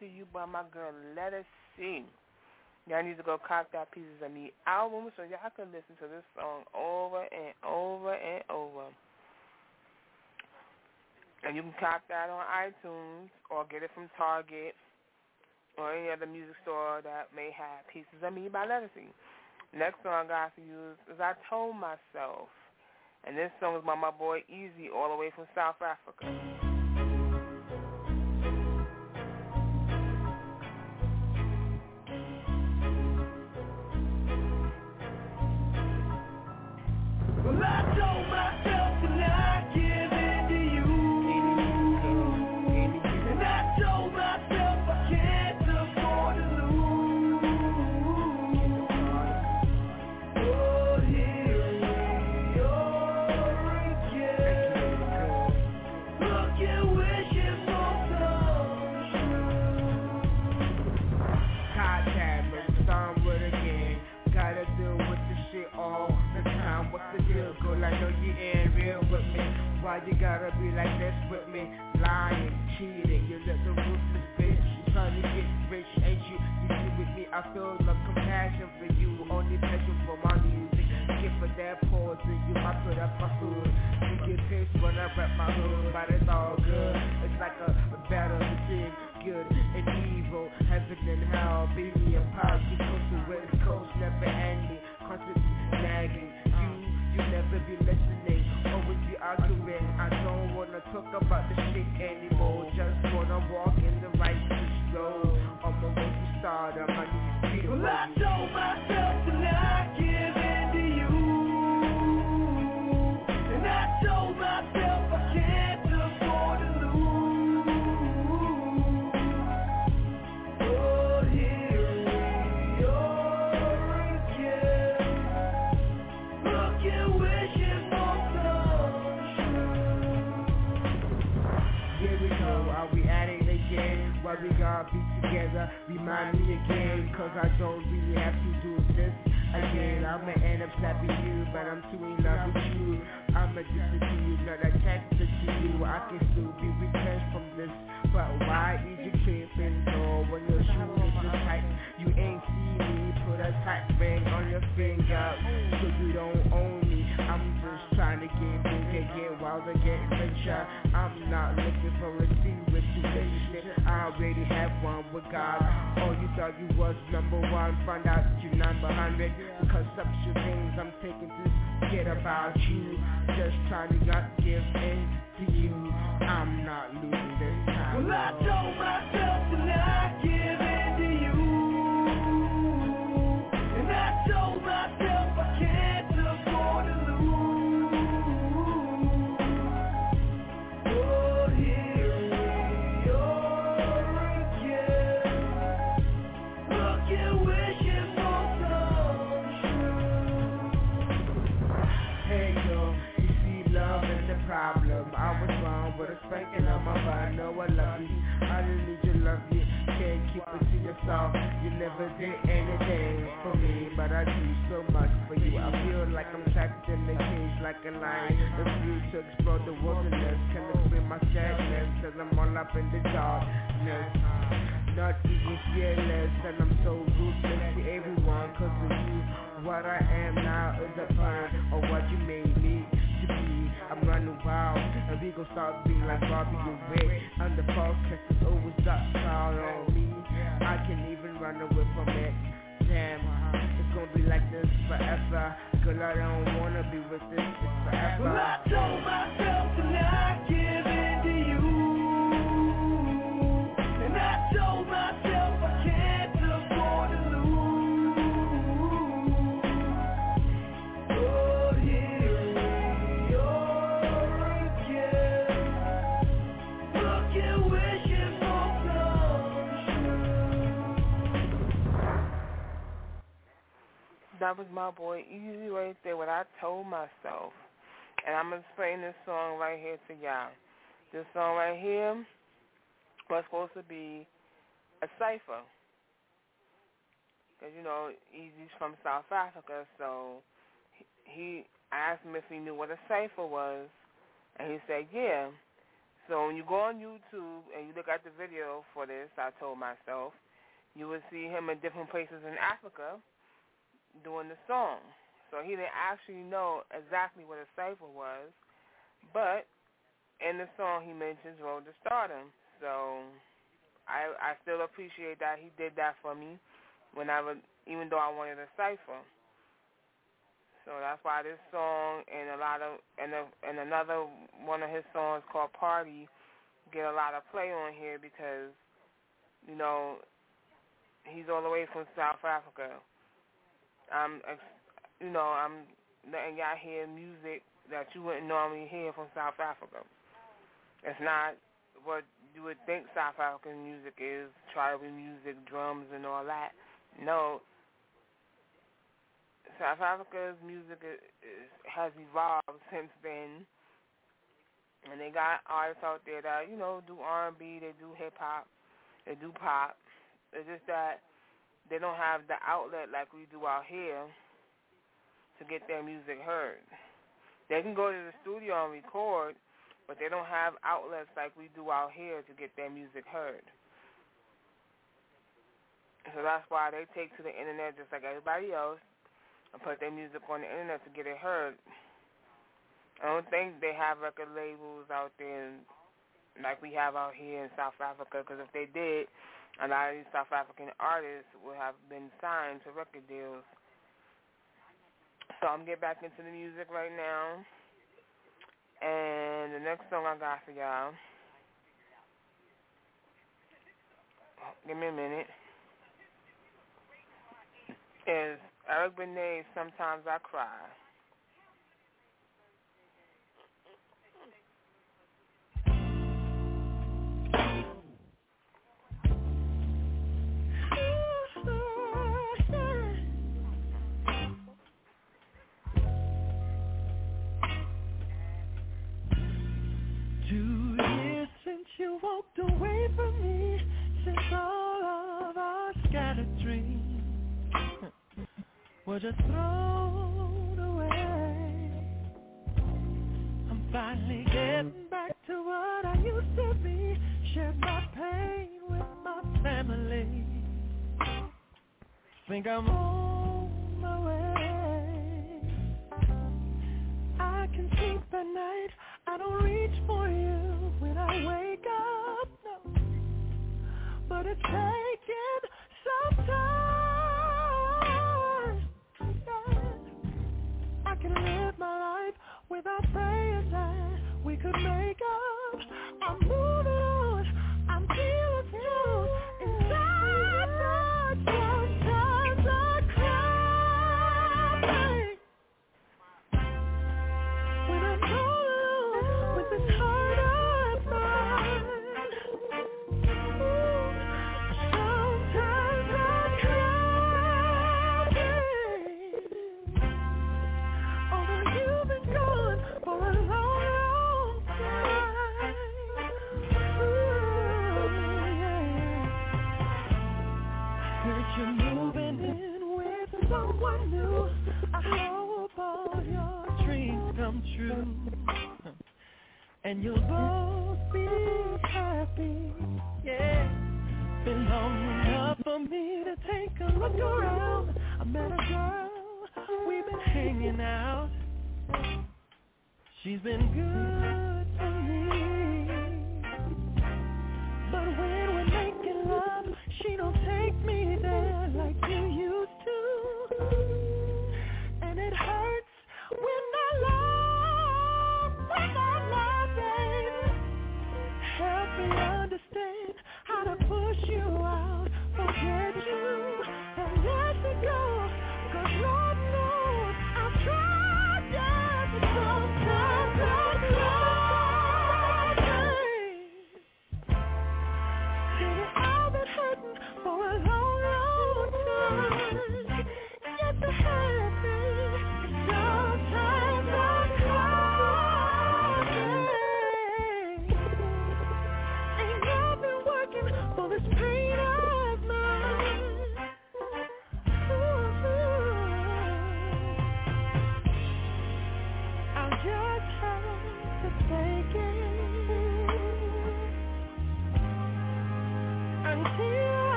into you by my girl Let Us sing. Y'all need to go cop that Pieces of Me album so y'all can listen to this song over and over and over. And you can cop that on iTunes or get it from Target or any other music store that may have Pieces of Me by See. Next song I got for you is I Told Myself. And this song is by my boy Easy all the way from South Africa. Why you gotta be like this with me? Lying, cheating, you little ruthless bitch. You trying to get rich, ain't you? You see with me, I feel no compassion for you. Only passion for my music. Get for that pause in you, I put up my hood. You get pissed when I rap my hood, but it's all good. It's like a, a battle between good and evil. Heaven and hell, baby and power. You talk about the shit anymore. Remind me again, cause I don't really have to do this again. I'ma end up slapping you, but I'm too in love with you. I'm addicted to you, not attracted to you. I can still be returned from this, but why is you tripping? No, when your shoe is just tight, you ain't see me. Put a tight ring on your finger, so you don't own me. I'm just trying to get bigger get get wild and get richer. I'm not looking for a secret relationship. I already have one with God. Thought you was number one, find out you number hundred. Because some your things I'm taking to forget about you. Just trying to not give in to you. I'm not losing this time. Well, I told myself yourself. You never did anything for me, but I do so much for you. I feel like I'm trapped in a cage like a lion. Refuse to explore the wilderness. Can explain my sadness, cause I'm all up in the darkness. Not even fearless, and I'm so ruthless to everyone cause of you. What I am now is a part of what you made me to be. I'm running wild, and we gon' start being like Bobby and Rick. And the podcast is always that child on me. I can even run away from it. Damn, it's gonna be like this forever. Girl, I don't wanna be with this forever. I told myself to That was my boy Easy right there, what I told myself. And I'm to explain this song right here to y'all. This song right here was supposed to be a cipher. Because, you know, Easy's from South Africa, so he, asked him if he knew what a cipher was, and he said, yeah. So when you go on YouTube and you look at the video for this, I told myself, you would see him in different places in Africa doing the song. So he didn't actually know exactly what a cipher was, but in the song he mentions Road to Stardom. So I I still appreciate that he did that for me whenever even though I wanted a cipher. So that's why this song and a lot of and a, and another one of his songs called Party get a lot of play on here because you know he's all the way from South Africa. I'm, uh, you know, I'm letting y'all hear music that you wouldn't normally hear from South Africa. It's not what you would think South African music is, tribal music, drums, and all that. No, South Africa's music is, is, has evolved since then, and they got artists out there that you know do R&B, they do hip hop, they do pop. It's just that they don't have the outlet like we do out here to get their music heard. They can go to the studio and record, but they don't have outlets like we do out here to get their music heard. So that's why they take to the internet just like everybody else and put their music on the internet to get it heard. I don't think they have record labels out there like we have out here in South Africa, because if they did, a lot of these South African artists will have been signed to record deals. So I'm getting back into the music right now. And the next song I got for y'all, give me a minute, is Eric Benet's Sometimes I Cry. You walked away from me, since all of our scattered dreams were just thrown away. I'm finally getting back to what I used to be, share my pain with my family. Think I'm on my way. I can better. at night, I don't reach for you when I no. It's taking some time. I can live my life without praying that we could make up. I'm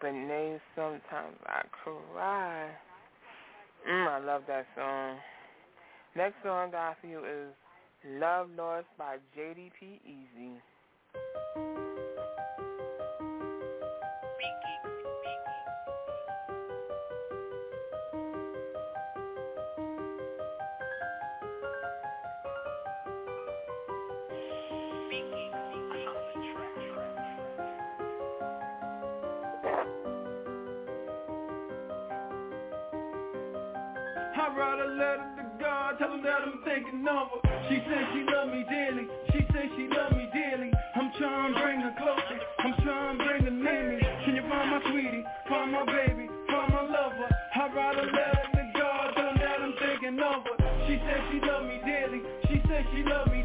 Benet. Sometimes I cry. Mm, I love that song. Next song I you is Love Lost by JDP Easy. I'd rather let to God, tell her that I'm thinking of her. She said she love me dearly, she said she love me dearly. I'm trying to bring her closer, I'm trying to bring her near me. Can you find my sweetie, find my baby, find my lover? I'd rather let her to God, tell her that I'm thinking of her. She said she love me dearly, she said she love me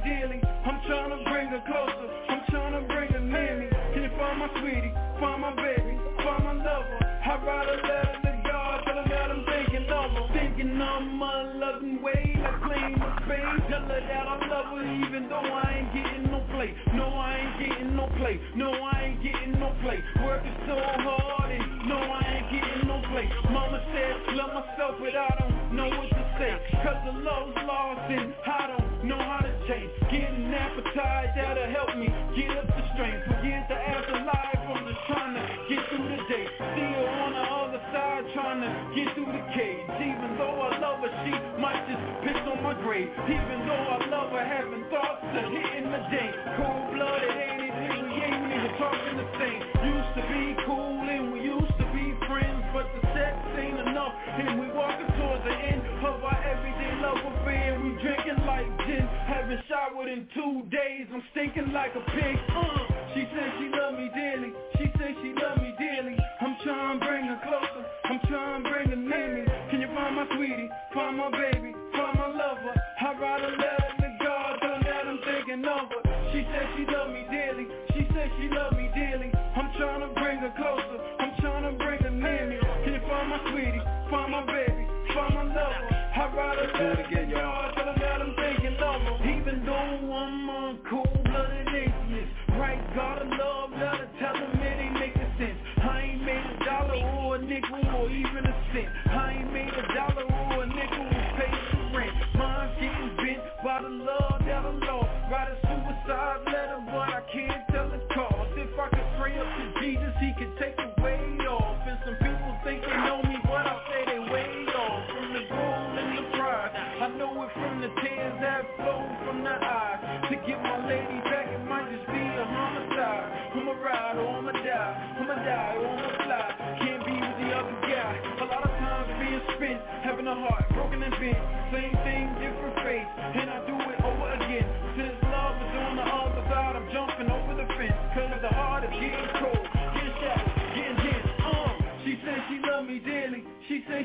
claim. Tell her that I love her even though I ain't getting no play. No, I ain't getting no play. No, I ain't getting no play. Working so hard and no, I ain't getting no play. Mama said, love myself, but I don't know what to say. Cause the love's lost and I don't know how to change. Getting appetite that'll help me get up the strength. Forget the afterlife, I'm just trying to get through the day. Still on the other side, trying to get through the cage. Even though I love her, she might just my grave. Even though I love her, having thoughts of hitting the day. Cold blooded, ain't it? We ain't even talking the same. Used to be cool and we used to be friends, but the sex ain't enough. And we walking towards the end of our everyday love affair. We drinking like gin, haven't showered in two days. I'm stinking like a pig. Uh, she said she love me dearly.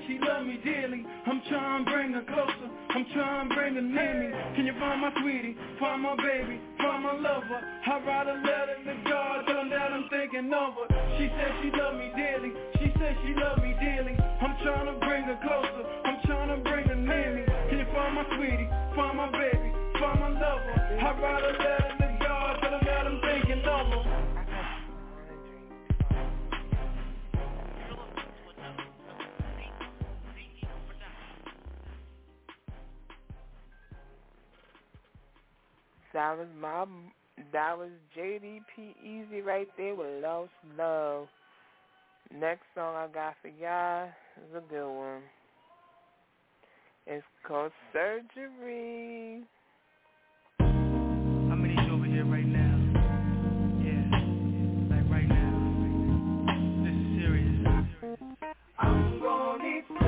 She love me dearly. I'm trying to bring her closer. I'm trying to bring her near me. Can you find my sweetie? Find my baby? Find my lover? I'd rather let her to God than that I'm thinking of her. She said she love me dearly. She said she love me dearly. I'm trying to bring her closer. I'm trying to bring her near me. Can you find my sweetie? Find my baby? Find my lover? I'd rather let her That was my, that was JDP Easy right there with Lost Love. Next song I got for y'all is a good one. It's called Surgery. How many of you over here right now? Yeah, like right now. This is serious. I'm gonna need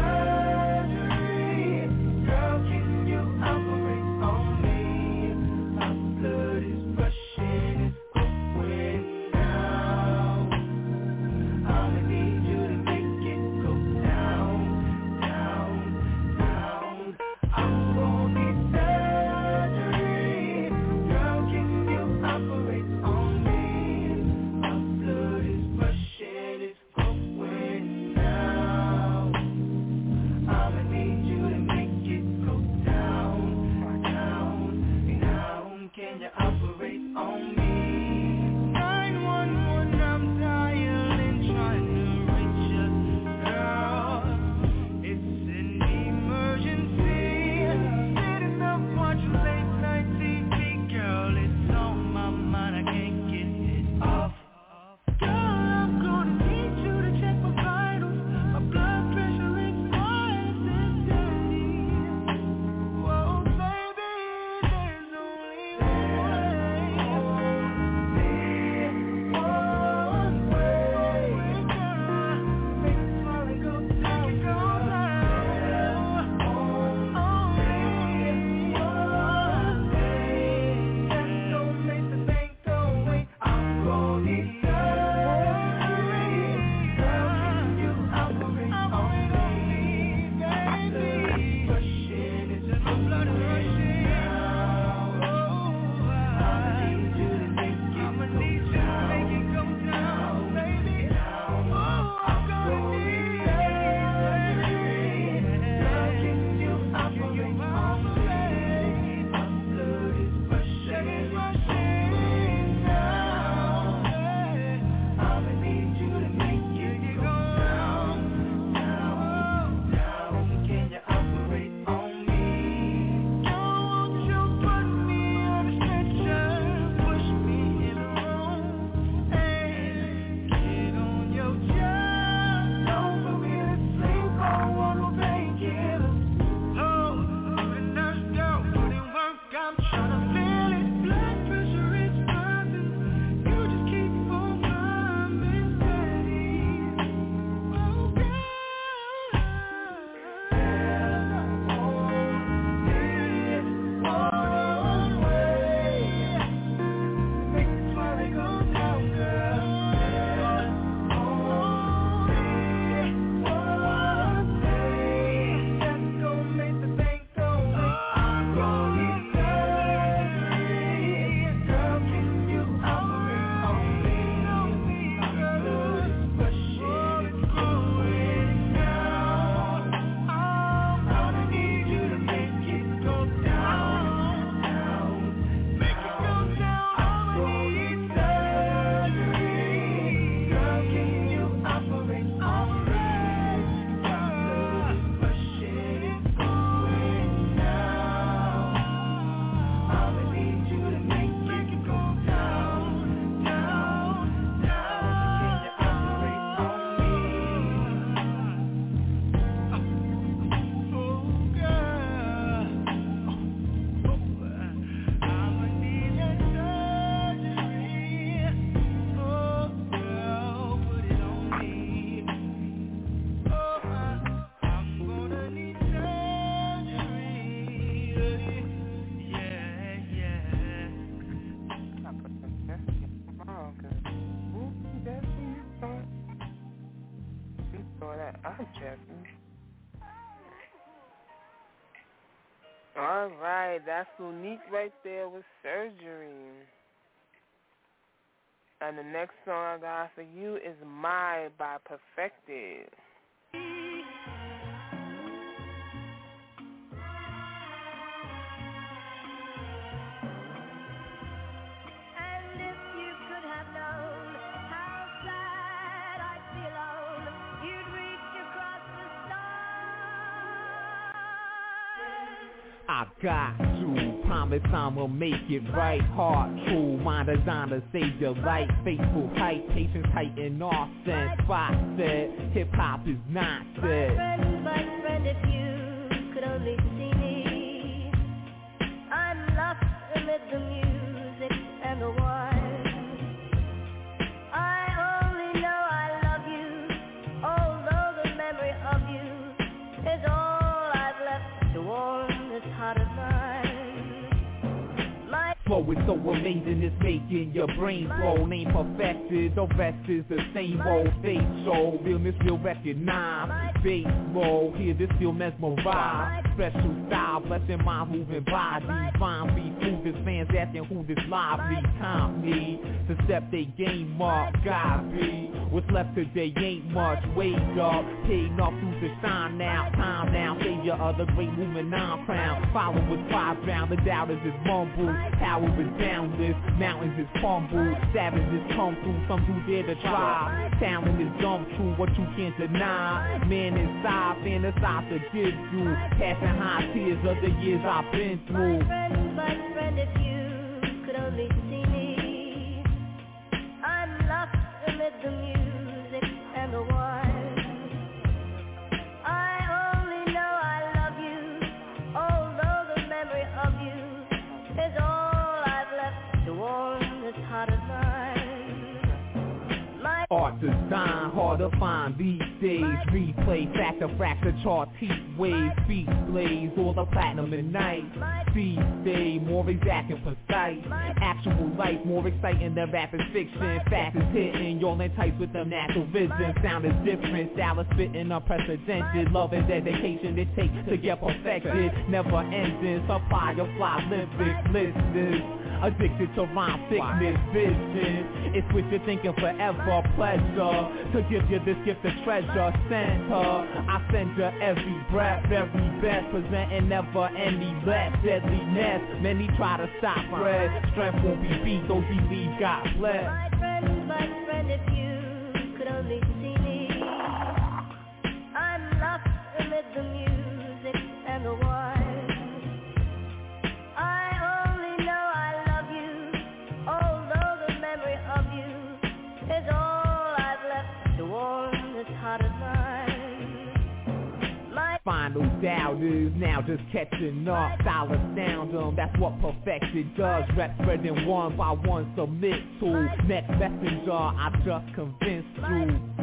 in your Right, that's unique right there with surgery. And the next song I got for you is My by Perfected. Stars. I got to. Promise I'ma make it right. Heart true, my designer save your life? Faithful height, patience height and sense Spot said, hip hop is not My friend, my friend, if you Is so amazing, it's making your brain flow Name perfected, the rest is the same old face show Realness feel recognized, bass roll Hear this feel mesmerized Special style, blessing my moving body. Fine beat, moving fans asking who this lively Time me to step they game up, God be. What's left today ain't much, wake up Paid enough to shine now, time now. Savior of the great movement, non crown Follow with five round, the doubters is mumble. Power is boundless, mountains is crumble Savages come through, some who dare to try. Talent is dumb. True, what you can't deny. Man inside, fantasize to give you. Passing high tears of the years I've been through. My friend, my friend, if you could only mine. My Art hard to find these days. Replay, factor, fracture, chart, heat waves Beat blaze, all the platinum and night. Speed stay, more exact and precise Actual life, more exciting than rapid fiction. Fact is hitting, y'all entice with the natural vision. Sound is different, style is spitting unprecedented. Love and dedication it takes to get perfected. Never ending, supply of fly lyrics, listeners Addicted to rhyme sickness, vision. It's with your thinking forever, pleasure. To give you this gift of treasure, send her I send you every breath, every best Presenting never any less. Deadliness. Many try to stop. Fred Strength won't be beat, those he leave God bless Now just catching up. Style astound them, um, that's what perfection does. Rep spreading one by one submit to Next messenger. I just convinced you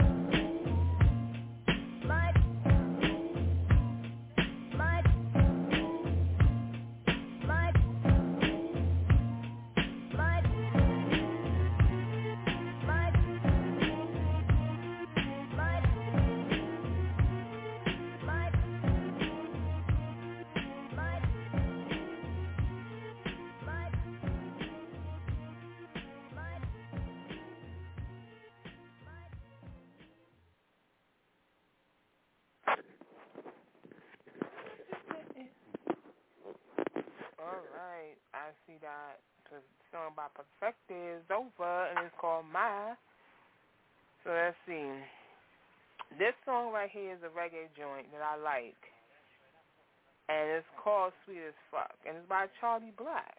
reggae joint that I like. And it's called Sweet as Fuck. And it's by Charly Black.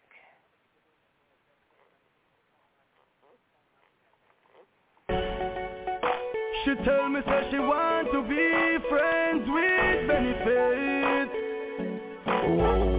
She tell me say she want to be friends with benefits. Oh.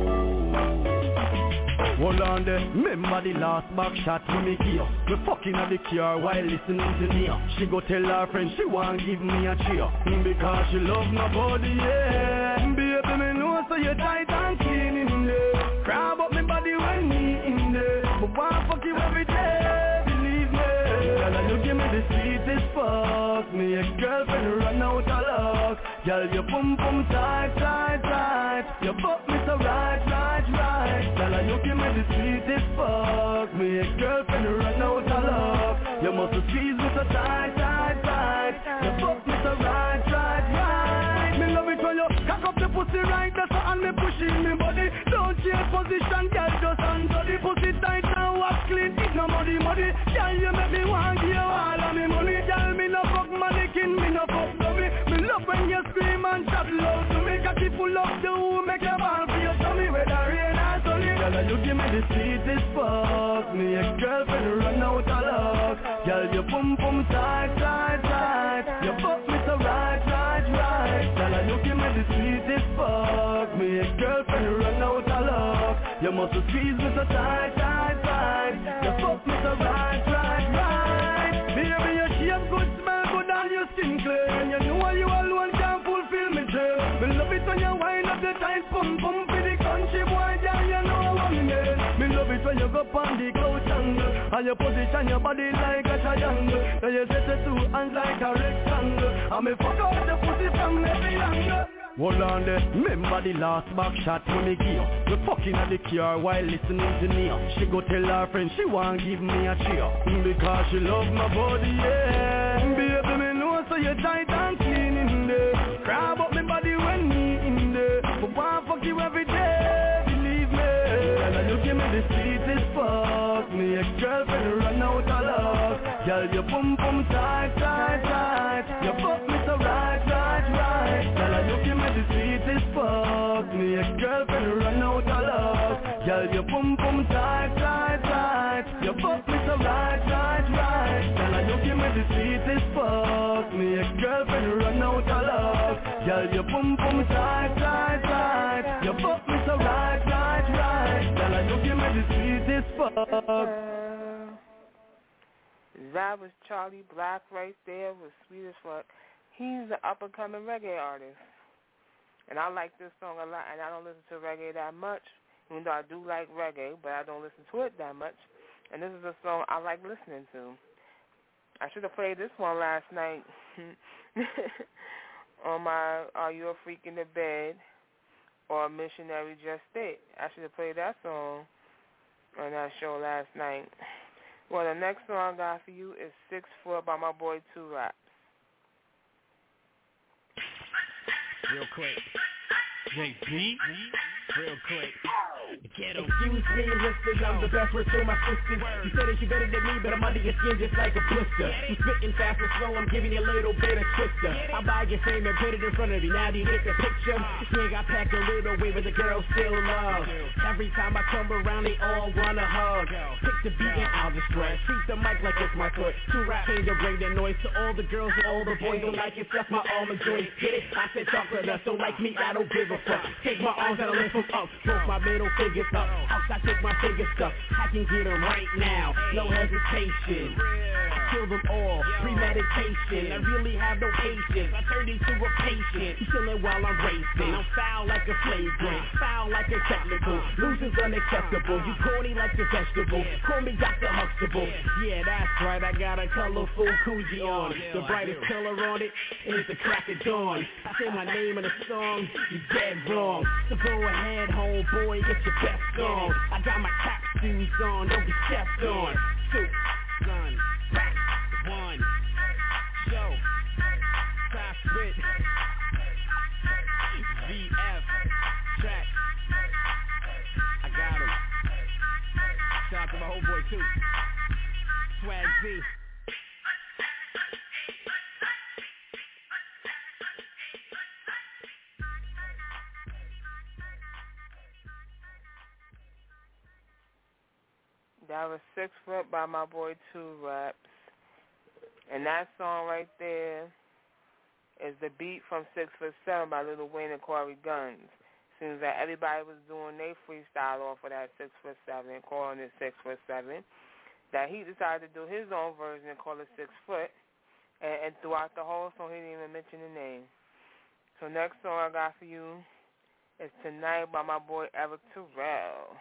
Hold on there, remember the last back shot we make here Me fucking at the car while listening to me. She go tell her friend she want give me a cheer. Because she love my body, yeah. Baby, me know so you tight and clean in there. Grab up me body when me in there. But want fuck you every day, believe me. Girl, you give me the sweetest fuck. Me a girlfriend run out of luck. Girl, you pum pum tight, tight, tight. You fuck me so right, Me a girlfriend right now with of love. You must squeeze with a tight you me the sweetest fuck. Me ex-girlfriend run out of luck. Girl, you pum pum tight, tight, tight. You fuck me so right, right, right. Girl, you give me the sweetest fuck. Me ex-girlfriend run out of luck. You must squeeze me so tight, tight, tight. You fuck me so right, right, right. Baby, your shape good, smell good, and your skin clear. And you know you alone can fulfill me dream. Me love it when you wind up the tight pum It when you go on the couch angle, and you position your body like a triangle. Then you set the two hands like a rectangle, and me fuck out the pussy from every angle. Hold on there, remember the last back shot when me give We fucking at the car while listening to Nia She go tell her friend she want give me a cheer. Because she love my body, yeah. Baby, me know so you tight and clean in there. Grab up me body when me in there. But want fuck you every day, believe me. And you give me the Girl, you pum pum tight, tight, tight. You fuck me so right, right, right. Girl, you give me the sweetest fuck. Me ex-girlfriend run out of luck Girl, you pum pum tight, tight, tight. You fuck me so right, right, right. Girl, you give the sweetest fuck. Me ex-girlfriend run out of luck Girl, you pum pum tight, tight, tight. You fuck me so right, right, right. Girl, you give me the sweetest fuck That was Charly Black right there with Sweet as Fuck. He's an up and coming reggae artist. And I like this song a lot and I don't listen to reggae that much. Even though I do like reggae, but I don't listen to it that much. And this is a song I like listening to. I should have played this one last night on my Are You a Freak in the Bed or Missionary Just It. I should have played that song on that show last night. Well, the next song I got for you is Six Foot by my boy Two Raps. Real quick. JP. Real quick. Ghetto. Excuse me, listen, I'm the best word to my sisters. You say that you better than me, but I'm under your skin just like a blister. You spitting fast and slow, I'm giving you a little bit of twister. I buy your fame and put it in front of you. Now do you get the picture? Swing, I pack a little way, but the girls still love. Every time I come around, they all wanna hug. Pick the beat and I'll just stress. Treat the mic like it's my foot. Two rap came to bring the noise to all the girls and all the boys. Don't like it, stuff my almond joints. Get it? I said chocolate nuts. Don't like me, I don't give a fuck. Take my arms and I lift them up. Both my middle fingers up. Outside, take my fingers up. I can get them right now. No hesitation. I kill them all. Premeditation. I really have no patience. I turn into a patient. Chilling while I'm racing. I'm foul like a flagrant. Foul like a technical. Losing's unacceptable. You corny like the vegetable. Call me Dr. Huxtable. Yeah, that's right. I got a colorful Coogi on. The brightest color on it is the crack of dawn. I say my name in a song. You dead wrong. So go ahead, homeboy. Get your best on. I got my cap shoes on. Don't be stepped on. Two, son, back, one, show, top spit, VF, track. I got him. Shout out to my homeboy too. Swag Z. That was Six Foot by my boy Two Raps. And that song right there is the beat from Six Foot Seven by Lil Wayne and Cory Gunz. Seems that everybody was doing their freestyle off of that Six Foot Seven and calling it Six Foot Seven. That he decided to do his own version and call it Six Foot. And, and throughout the whole song, he didn't even mention the name. So next song I got for you is Tonight by my boy Eric Terrell.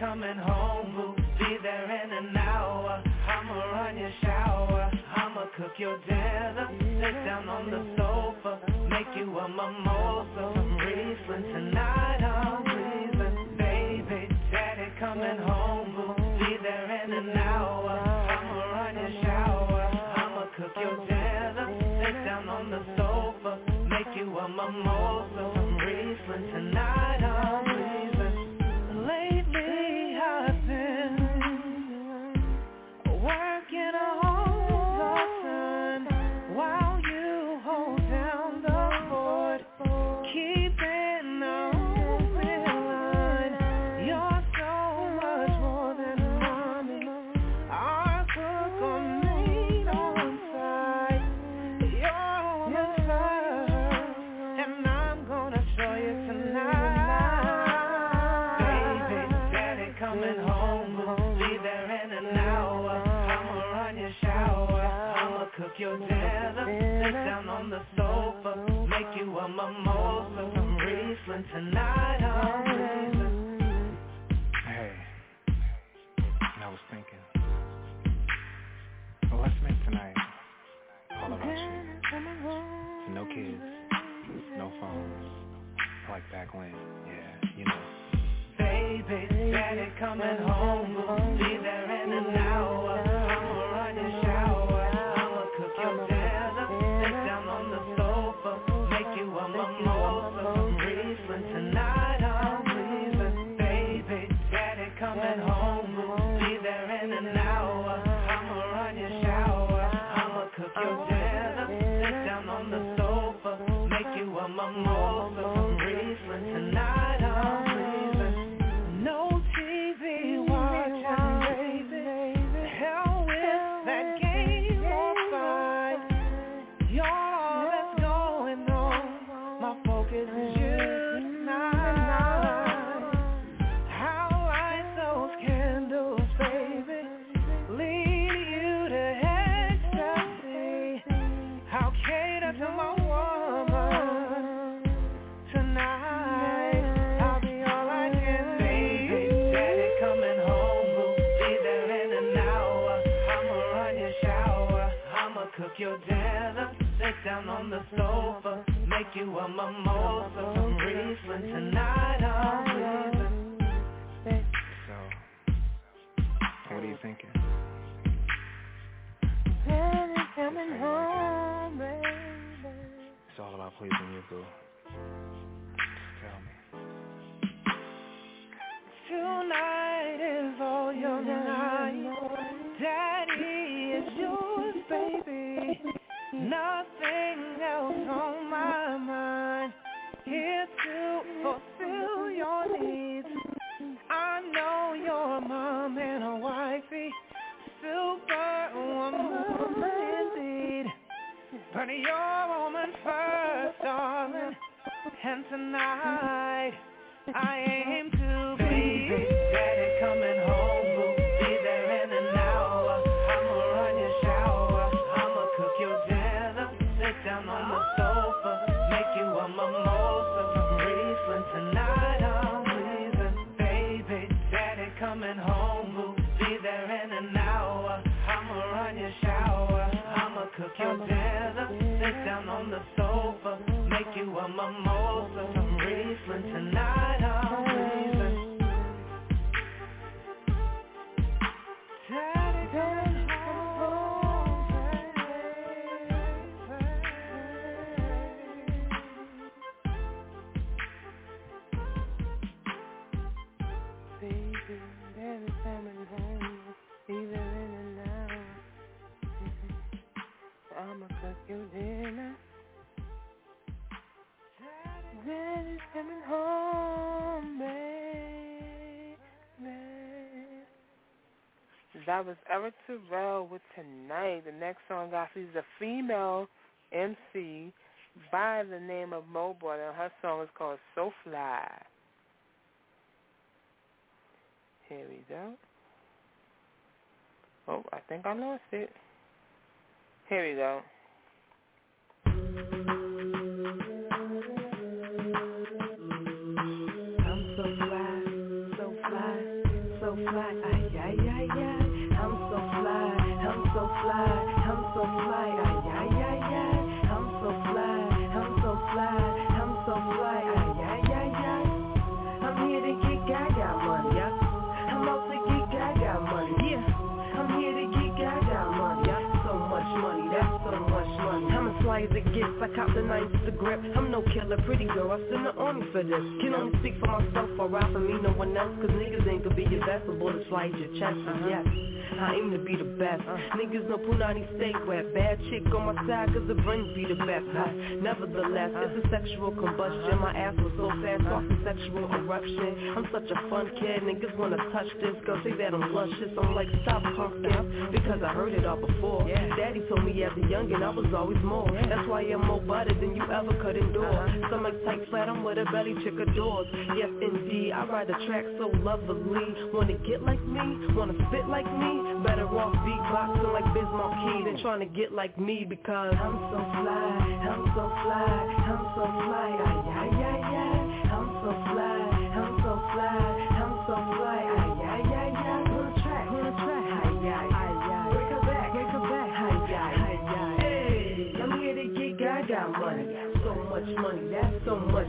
Coming home, boo. Be there in an hour. I'ma run your shower. I'ma cook your dinner. Sit down on the sofa. Make you a mimosa. Some Riesling tonight. I'm like back when. Yeah, you know. Baby, daddy coming home. your Terrell with tonight. The next song I see is a female MC by the name of Mo and her song is called So Fly. Here we go. Oh, I think I lost it. Here we go. I cop the to grip. I'm no killer, pretty girl. I send the army for this. Can only speak for myself or ride for me, no one else. Cause niggas ain't gonna be your vessel. Bullets slide your chest. Uh-huh. Yes. I aim to be the best. Uh, Niggas know Punani stay wet. Bad chick on my side cause the brains be the best. Uh, nevertheless, it's a sexual combustion. My ass was so fast off a sexual eruption. I'm such a fun kid. Niggas wanna touch this. Girl say that I'm luscious. I'm like stop pumpkin because I heard it all before. Daddy told me as a youngin' I was always more. That's why I'm more butter than you ever could endure. Stomach tight flat, I'm what a belly chick adores. Yes indeed, I ride the track so lovely. Wanna get like me? Wanna spit like me? Better off beatboxing like Biz Markie than trying to get like me because I'm so fly, I'm so fly, I'm so fly, ay. I'm so fly, I'm so fly, I'm so fly,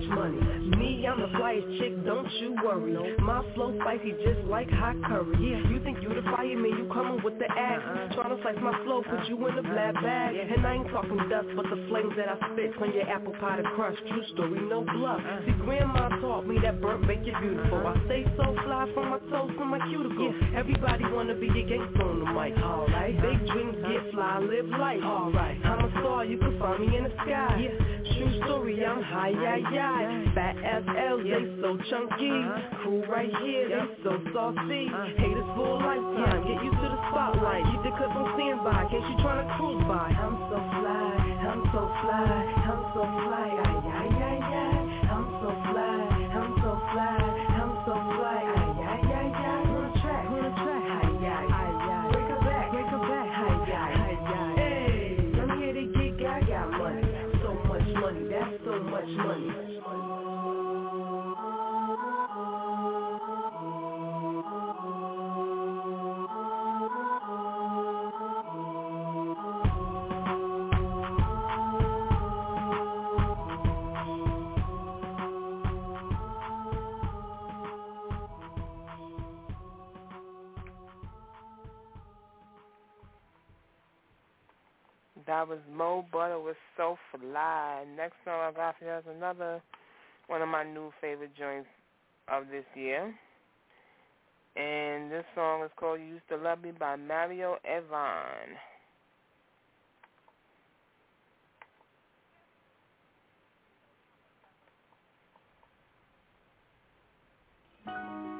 much money. Me, I'm the flyest chick, don't you worry. My flow spicy just like hot curry. Yeah, you think you the fireman, you coming with the axe. Uh-huh. Tryna slice my flow, put you in a black bag. And I ain't talking dust, but the flames that I spit on your apple pie to crush. True story, no bluff. Uh-huh. See, grandma taught me that burnt make you beautiful. Uh-huh. I stay so fly from my toes to my cuticle. Everybody wanna be a gangster on the mic. Alright, big dreams get fly, live life. Alright, I'm a star, you can find me in the sky. Yeah, true story, I'm high, yeah, yeah. Fat SL, they so chunky. Uh-huh. Cool right here, they so saucy. Uh-huh. Haters for a lifetime, get used to the spotlight. Keep the clip on standby, case you tryna cruise by. I'm so fly, I'm so fly, I'm so fly, ay, ay, That was Mo Butter with So Fly. Next song I got for you is another one of my new favorite joints of this year. And this song is called You Used to Love Me by Mario Evon. I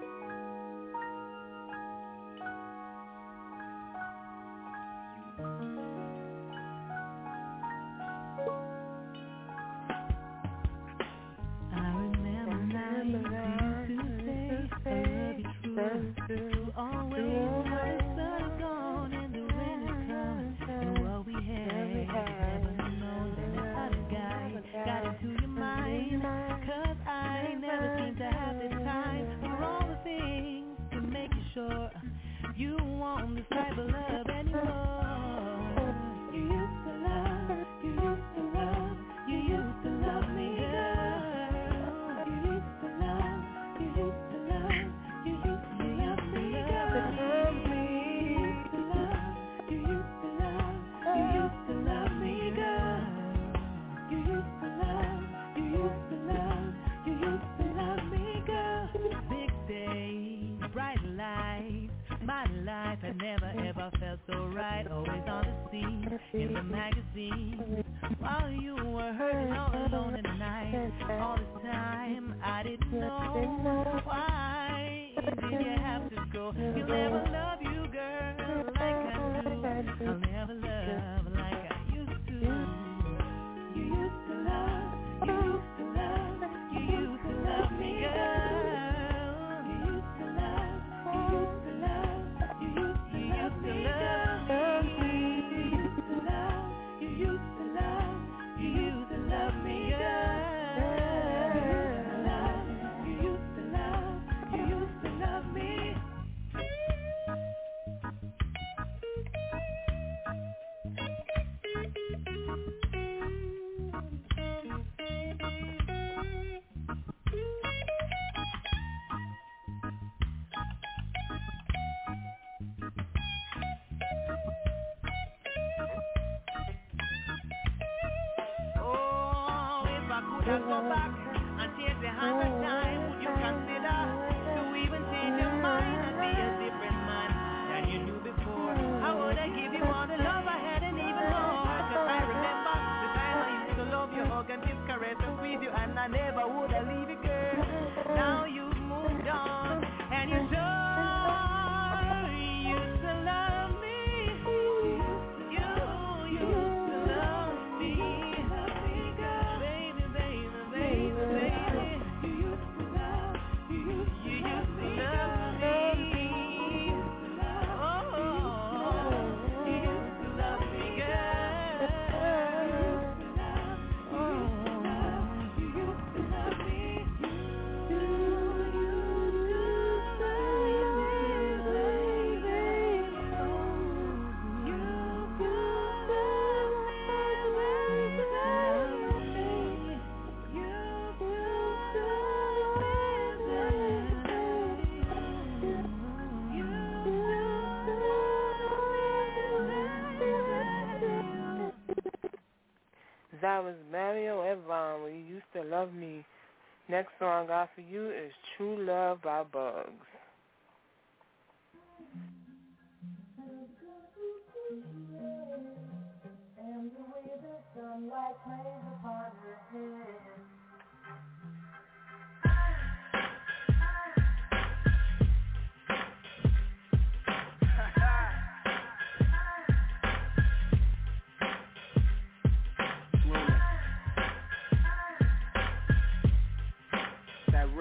say, I love you true, always. The sun gone and the rain is coming, and what we had, never known that other guy got into your mind. 'Cause I never seem to have the time for all the things to make you sure you want this type of love never ever felt so right. Always on the scene, in the magazine, while you were hurting all alone at night. All this That was Mario Evon you used to love me. Next song I for you is True Love by Bugs. That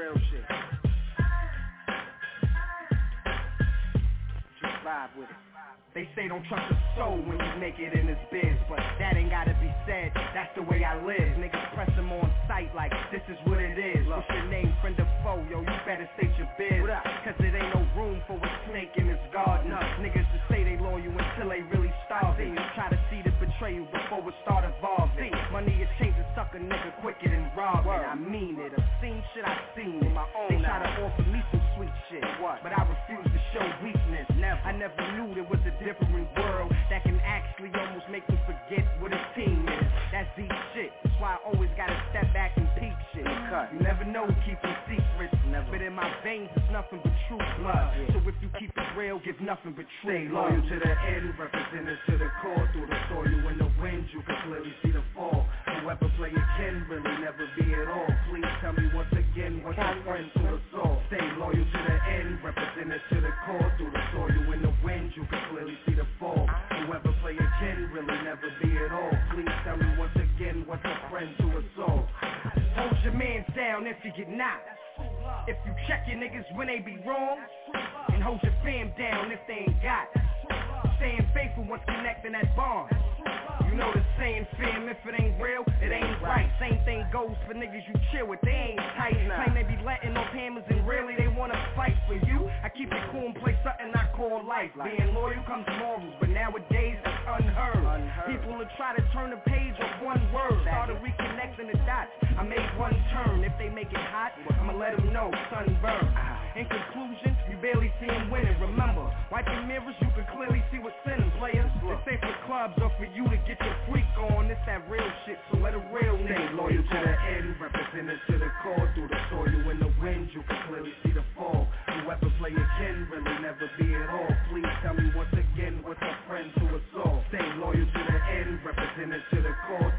real shit. Just vibe with it. They say don't trust a soul when you make it in this biz But that ain't gotta be said, that's the way I live. Niggas press them on sight like this is what it is. What's your name, friend or foe? Yo, you better state your biz. Cause it ain't no room for a snake in this garden. Niggas just say they loyal until they really starving. Try to see the betrayal before it start evolving. Money is changing sucker nigga quicker than robbing. I mean it, I've seen shit I've seen. It They try to offer me some sweet shit what? But I refuse to show weakness. Never. I never knew there was a different world That can actually almost make me forget what a team is. That's deep shit. That's why I always gotta step back and peep shit. You never know keeping secrets. Never. But in my veins it's nothing but true blood So if you keep it real, give nothing but true Stay loyal to the end, represented to the core. Through the soil and the wind, you can clearly see the fall. Whoever play it can really never be at all. Please tell me once again, what's your friend to us all Stay loyal to the end, represented to the core. Through the soil and the wind, you can clearly see the fall. Whoever play it can really never be at all. Please tell me once again, what's your friend to us all Hold your mans down if you get knocked. If you check your niggas when they be wrong, and hold your fam down if they ain't got. Staying faithful once connecting that bond. You know the saying, fam, if it ain't real, it ain't right. Same thing goes for niggas you chill with, they ain't tight. Claim they be letting off hammers and really they wanna fight for you. I keep it cool and play something I call life. Being loyal comes morals, but nowadays that's unheard. People will try to turn the page of one word. Started reconnecting the dots. I made one turn. If they make it hot, I'ma let them know, sunburn. Ah. In conclusion, you barely see him winning. Remember, the mirrors, you can clearly see what's in them, players. It's safe for clubs or for you to get your freak on. It's that real shit, so let a real nigga loyal to the end, represented to the core Through you can clearly see the fall. Whoever play can really never be at all. Please tell me once again, what's a friend to us all Stay loyal to the end, represented to the core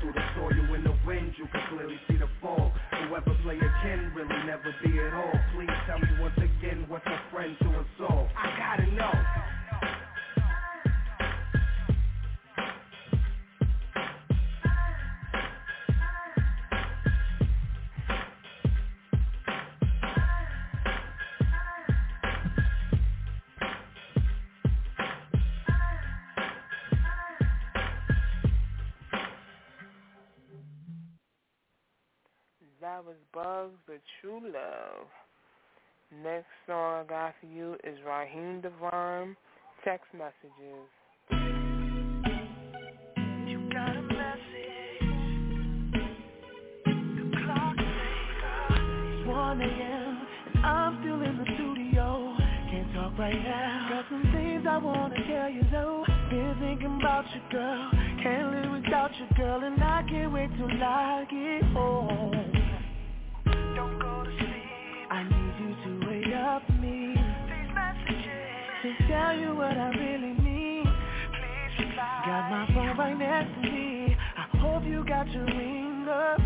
was Bugs with True Love. Next song I got for you is Raheem Devon, Text Messages. You got a message. The clock It's 1 a.m. and I'm still in the studio. Can't talk right now. Got some things I wanna tell you though. Been thinking about you, girl. Can't live without you, girl, and I can't wait till I get home. I need you to wake up me. To tell you what I really mean. Got my phone right next to me. I hope you got your ring up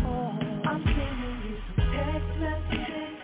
I'm sending you some text messages.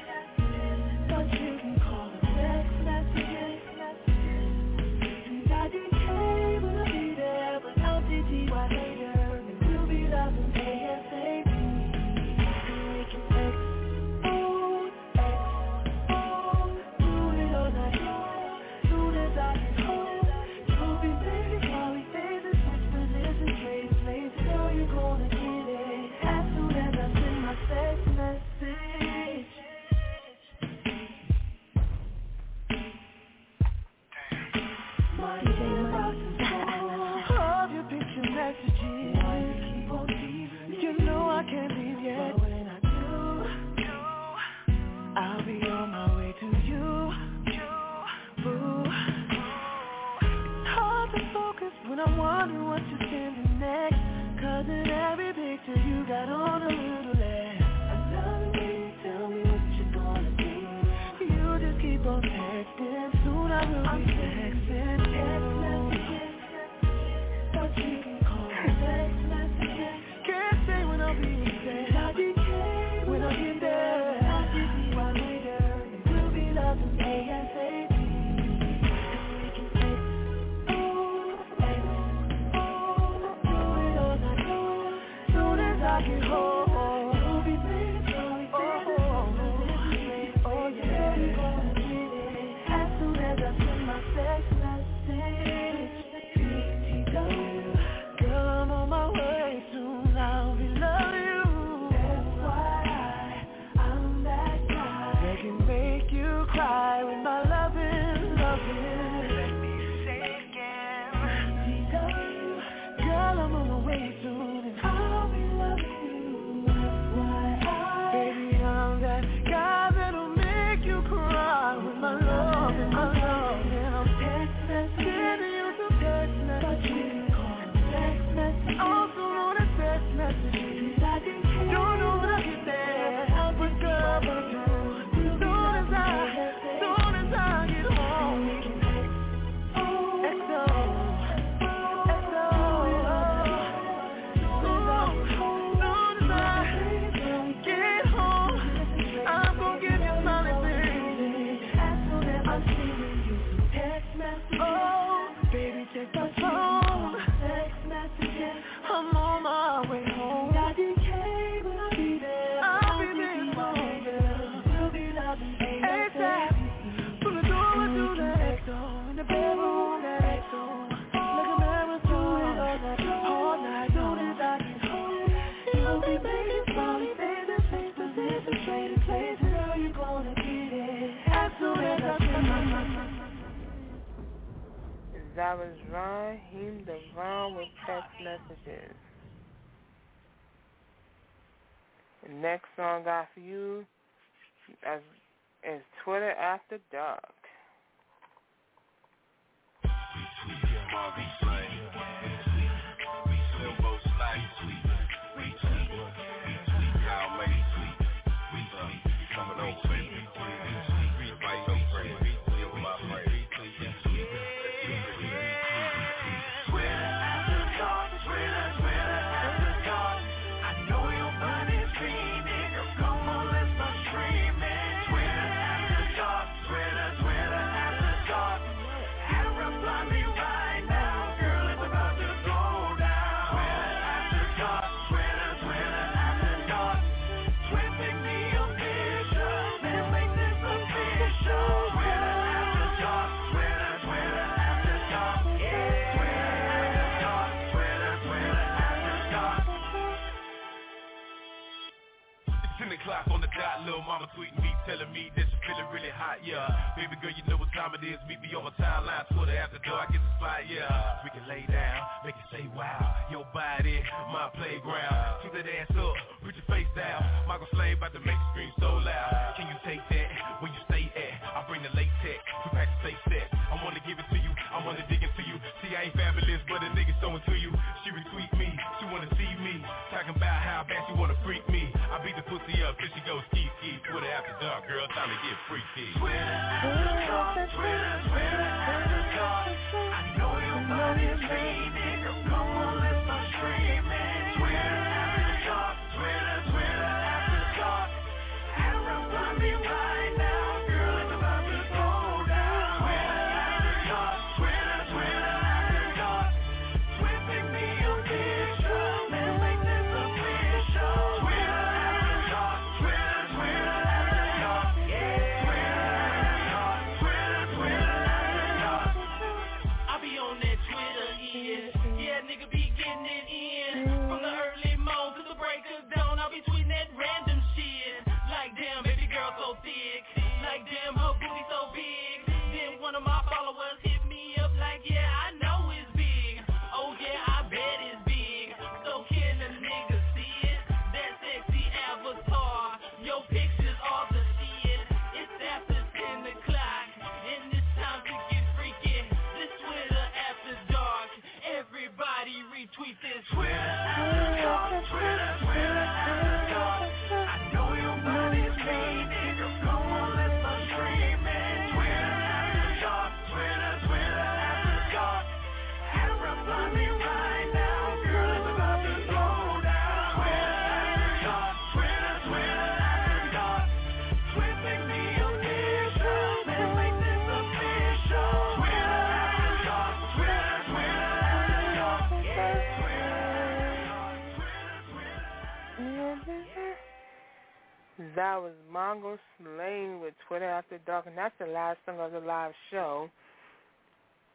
That was Mongo Slain with Twitter After Dark, and that's the last song of the live show.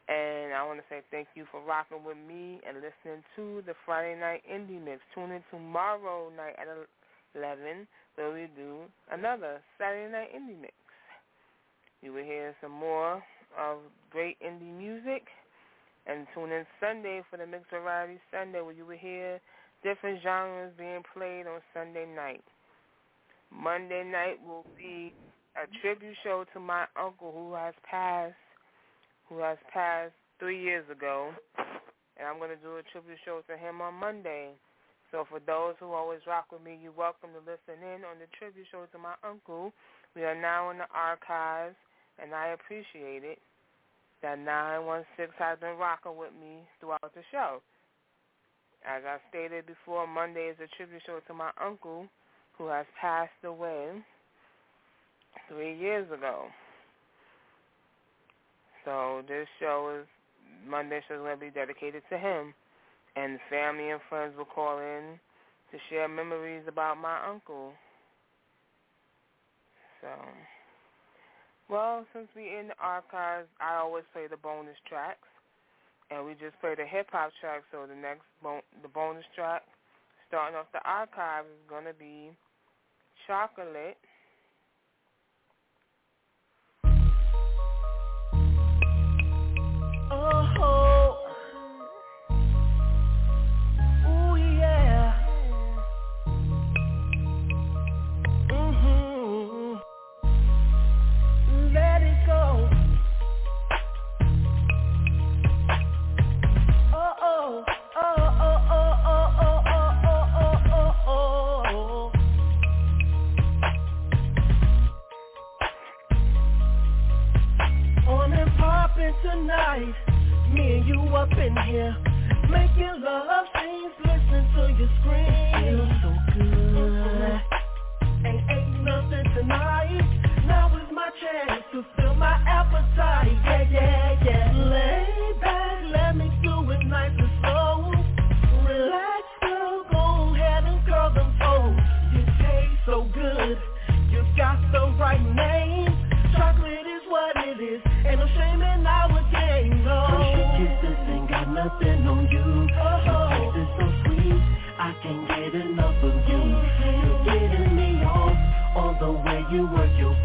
And I want to say thank you for rocking with me and listening to the Friday Night Indie Mix. Tune in tomorrow night at 11 where we do another Saturday Night Indie Mix. You will hear some more of great indie music. And tune in Sunday for the Mix Variety Sunday where you will hear different genres being played on Sunday night. Monday night will be a tribute show to my uncle who has passed, who has passed three years ago, and I'm going to do a tribute show to him on Monday. So for those who always rock with me, you're welcome to listen in on the tribute show to my uncle. We are now in the archives, and I appreciate it that 916 has been rocking with me throughout the show. As I stated before, Monday is a tribute show to my uncle who has passed away three years ago. So this show is Monday show is going to be dedicated to him, and family and friends will call in to share memories about my uncle. So, well, since we in the archives, I always play the bonus tracks, and we just played a hip hop track. So the next bon- the bonus track, starting off the archives, is going to be chocolate. Oh, yeah. Mhm. Let it go. Oh oh tonight. Me and you up in here. Making love scenes, listen to you scream. Feels so good. Ain't ain't nothing tonight. Now is my chance to fill my appetite. Yeah, yeah, yeah. Lay you were your.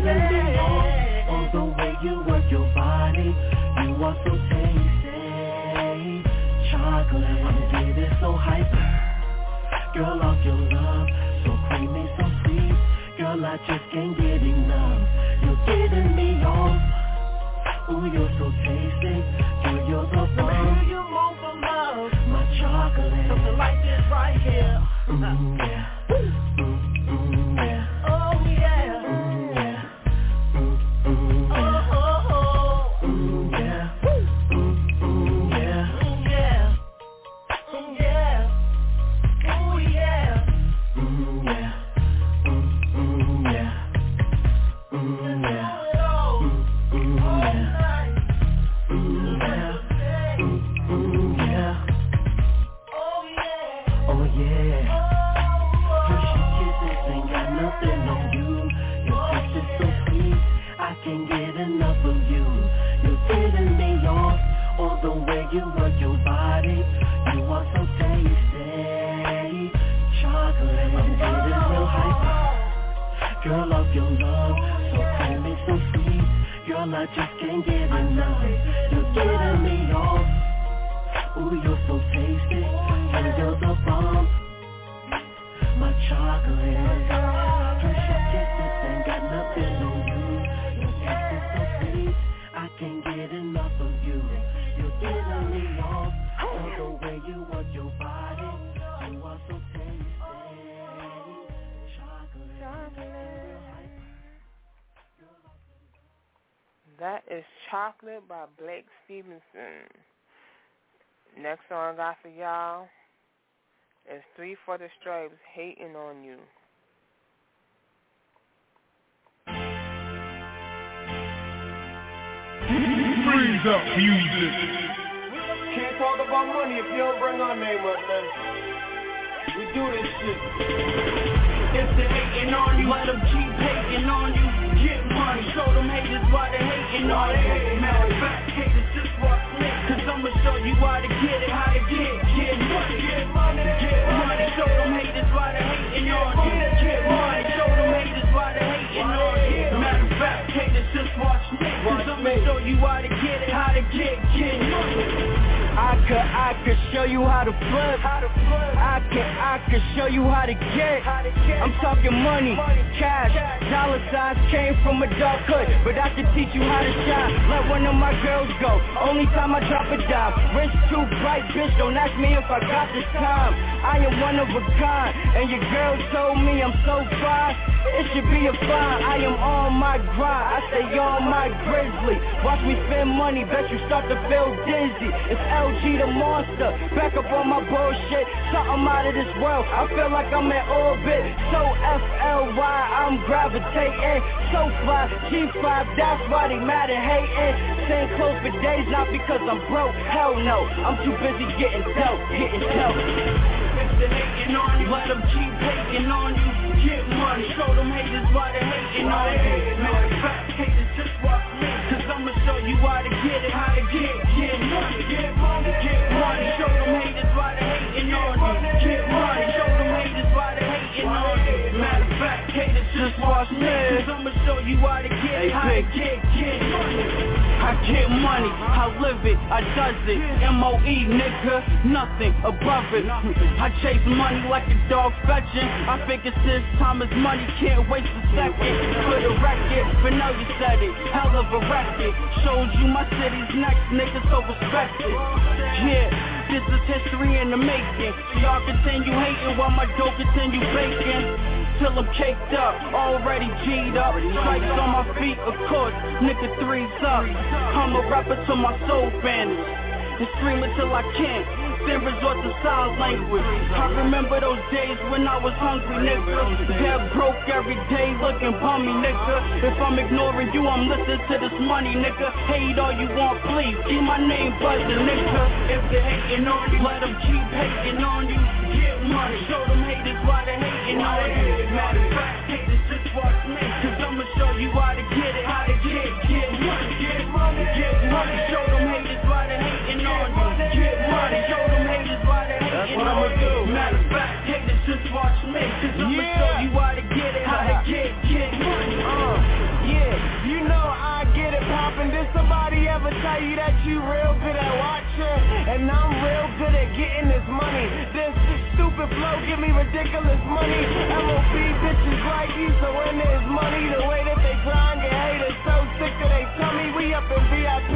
Baby. All the way you work your body, you are so tasty. Chocolate, I'm getting so hyper. Girl, off your love, so creamy, so sweet. Girl, I just can't get enough. You're getting me off. Ooh, you're so tasty. Girl, you're the bomb. you move for love. My chocolate. Something like this right here. Mm, yeah. Chocolate by Blake Stevenson. Next song I got for y'all is Three for the Stripes, Hating on You. Freeze up music. Can't talk about money if you don't bring our name up, man. We do this shit. If they hating on you, let them keep hating on you. Get money, show them haters why they hating on you. Matter of fact, haters just watch me. Cause I'ma show you how to get it, how to get, get money. Get money, get money, show them haters why they hating on you. Get money, show them haters why they hating on you. Matter of fact, haters just watch me. I'ma show you to get it, how to get, get money. I could, I could show you how to flip. I could, I could show you how to get. I'm talking money, cash, dollar signs came from a dark hood, but I can teach you how to shine. Let one of my girls go. Only time I drop a dime. Wrist too bright, bitch. Don't ask me if I got the time. I am one of a kind, and your girl told me I'm so fine. It should be a fine. I am on my grind. I stay on my grizzly. Watch me spend money, bet you start to feel dizzy. It's LG the monster. Back up on my bullshit. Something out of this world. I feel like I'm in orbit. So FLY, I'm gravitating. So fly, G5, that's why they mad and hating. Staying close for days, not because I'm broke. Hell no. I'm too busy getting dope, getting dope. If they hating on you, let them keep hating on you. Get money, show them haters why they hating on you. Of fact, haters just me. Cause I'ma show you how to get it, how to get, get money. Get money, get money, show them haters why they hating on you. Get money, show them on you. Matter of fact, just watch. I'ma show you how to get it, to get, get money. I get money, I live it, I does it. M-O-E, nigga, nothing above it. I chase money like a dog fetching. I figure since time is money, can't waste a second. For the record, but now you said it. Hell of a record. Shows you my city's next, nigga, so respect it. Yeah. This is history in the making. Y'all continue hating while my dough continue baking. Till I'm caked up, already G'd up. Stripes on my feet, of course. Nigga threes up. I'm a rapper till my soul vanishes. And scream until I can't. Then resort to sign language. I remember those days when I was hungry, nigga. Dead broke every day, looking bummy, nigga. If I'm ignoring you, I'm listening to this money, nigga. Hate all you want, please. Keep my name buzzing, nigga. If they hating on you, let them keep hating on you. Get money, show them haters why they hating on you. Matter of fact, just watch me, cause I'ma show you how to get it, how to get, get money, get money, get money. Show them haters why they hating on you. Get money, I'ma do. Matter of fact, just watch me, cause I'ma show you how to get it, how to get, get money. Uh, yeah, you know I get it poppin'. Did somebody ever tell you that you real good at watching? And I'm real good at getting this money. This stupid flow give me ridiculous money. MOB bitches like you, so when there's money, the way that they grind get haters so sick that they tummy. We up in VIP.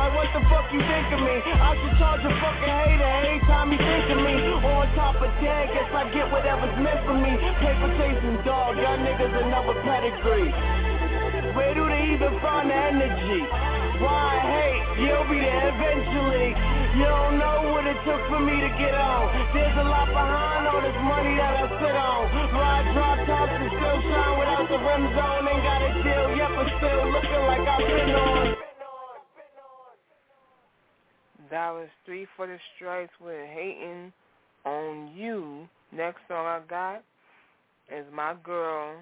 Like what the fuck you think of me? I should charge a fucking hater anytime you think of me. On top of that, guess I get whatever's meant for me. Paper chasing dog, y'all niggas another pedigree. Where do they even find the energy? Why hate? You'll be there eventually. You don't know what it took for me to get on. There's a lot behind all this money that I sit on. Ride drop tops and still shine without the. Ain't got a deal yet, but still looking like I've been on. That was three for the stripes with hating on you. Next song I got is my girl,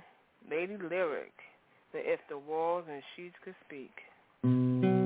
Lady Lyric, the If the Walls and Sheets Could Speak.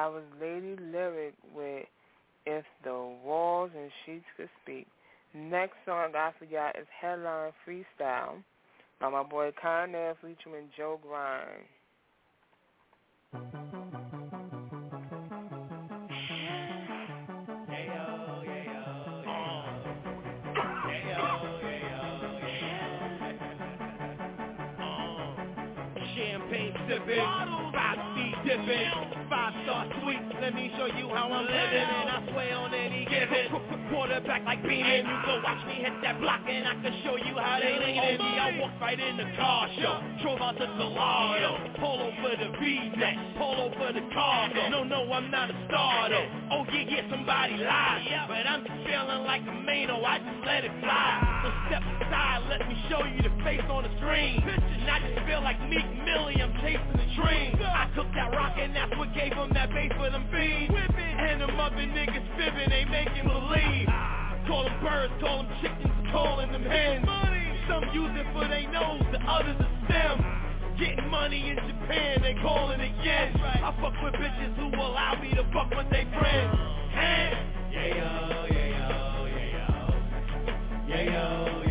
That was Lady Lyric with If the Walls and Sheets Could Speak. Next song I forgot is Headline Freestyle by my boy Connell featuring Joe Grind. champagne sipping, dipping, five star sweet. Let me show you how I'm living, and I swear on any given quarterback like Beanin. You go watch me hit that block, and I can show you how they lean in me. I walk right in the car show, drove out to Gallardo, polo for the V-neck, polo for the cargo. No, no, I'm not a star though. Oh yeah, yeah, somebody lied, but I'm just feeling like a Mano. I just let it fly. So step aside, let me show you the face on the screen. And I just feel like Meek Milly, I'm chasing the dream. I cooked that rock and that's what gave them that bass for them fiends. And them other niggas fibbing, they making believe. Call them birds, call them chickens, calling them hens. Some use it for they nose, the others are stems. Getting money in Japan, they call it yen. I fuck with bitches who allow me to fuck with they friends. Hands. Yeah, yeah, yo,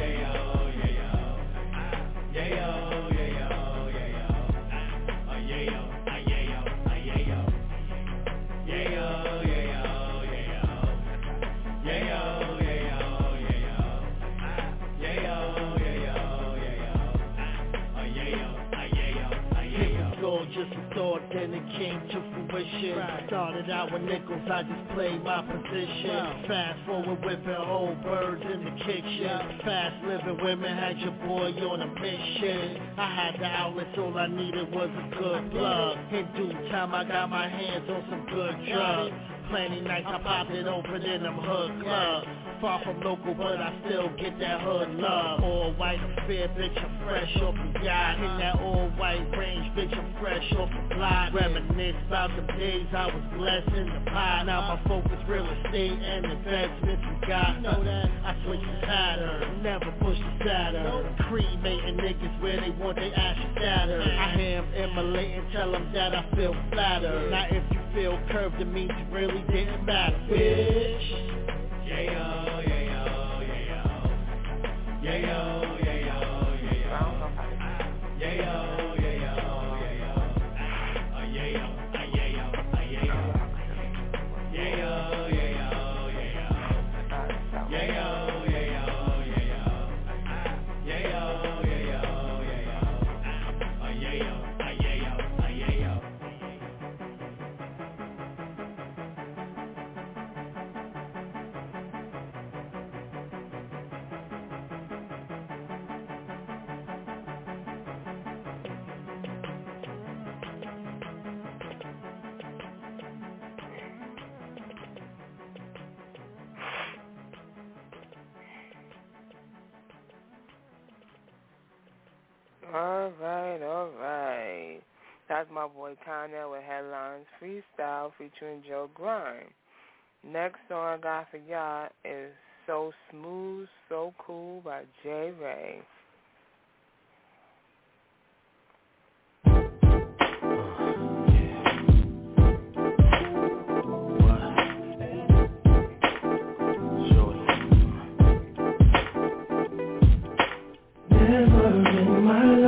thought, then it came to fruition. Started out with nickels, I just played my position. Fast forward whipping whole birds in the kitchen. Fast living women had your boy on a mission. I had the outlets, all I needed was a good plug. In due time, I got my hands on some good drugs. Plenty nights I popped it open in them hood clubs. Far from local, but I still get that hood love. All white fair, bitch, I'm fresh off the yacht. In that all white range, bitch, I'm fresh off the block. Reminisce about the days I was blessed in the pot. Now my focus real estate and investments we got. Know that I switch the pattern, never push the Saturn. Cremating niggas where they want they ashes scattered. I am immolating, tell them that I feel flattered. Now if you feel curved, it means it really didn't matter, bitch. Yeah, yo, yeah, yo, yeah, yo. Yeah, yo, yeah, yo, yeah, yo. Yeah, yo, yeah, yo, All right, all right. That's my boy Connell with Headlines Freestyle featuring Joe Grime. Next song I got for y'all is So Smooth, So Cool by J. Ray. Never in my life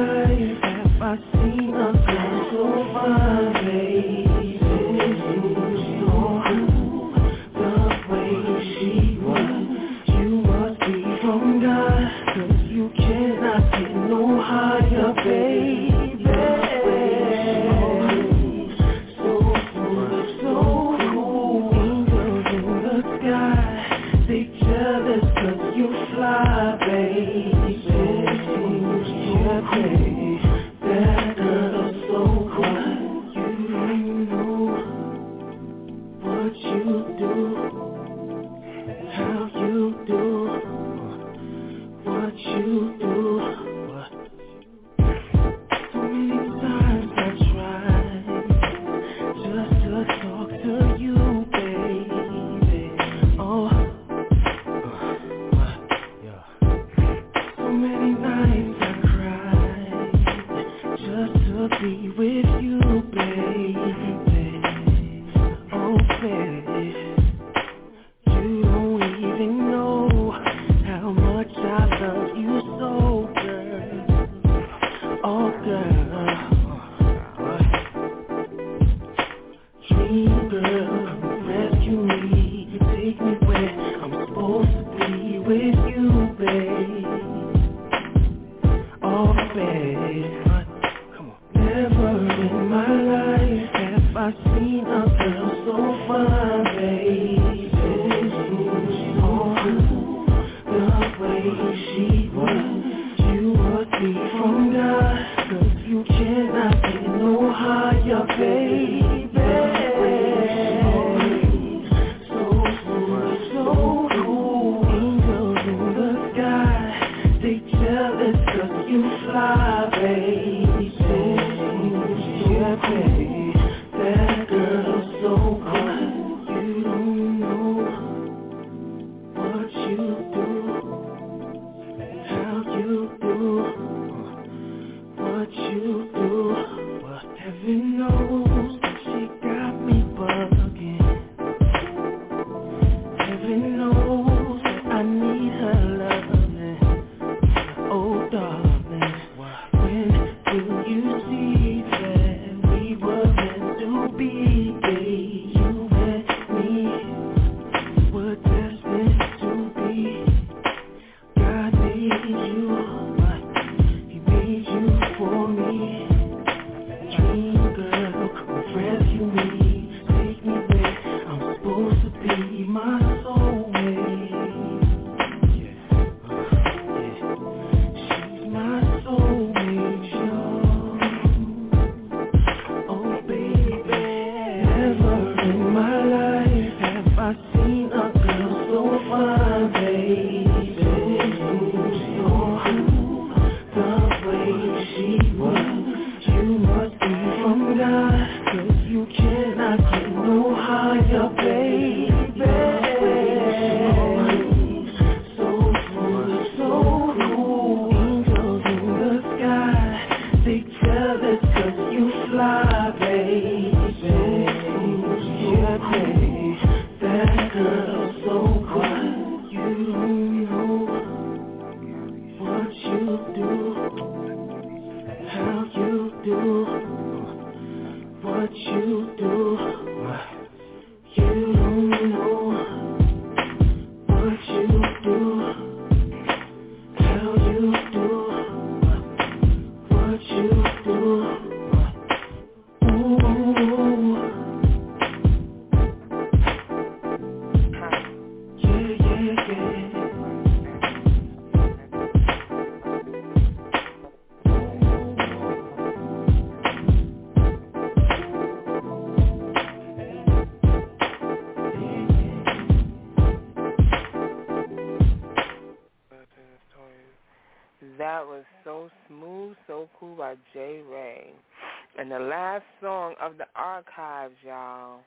archives, y'all,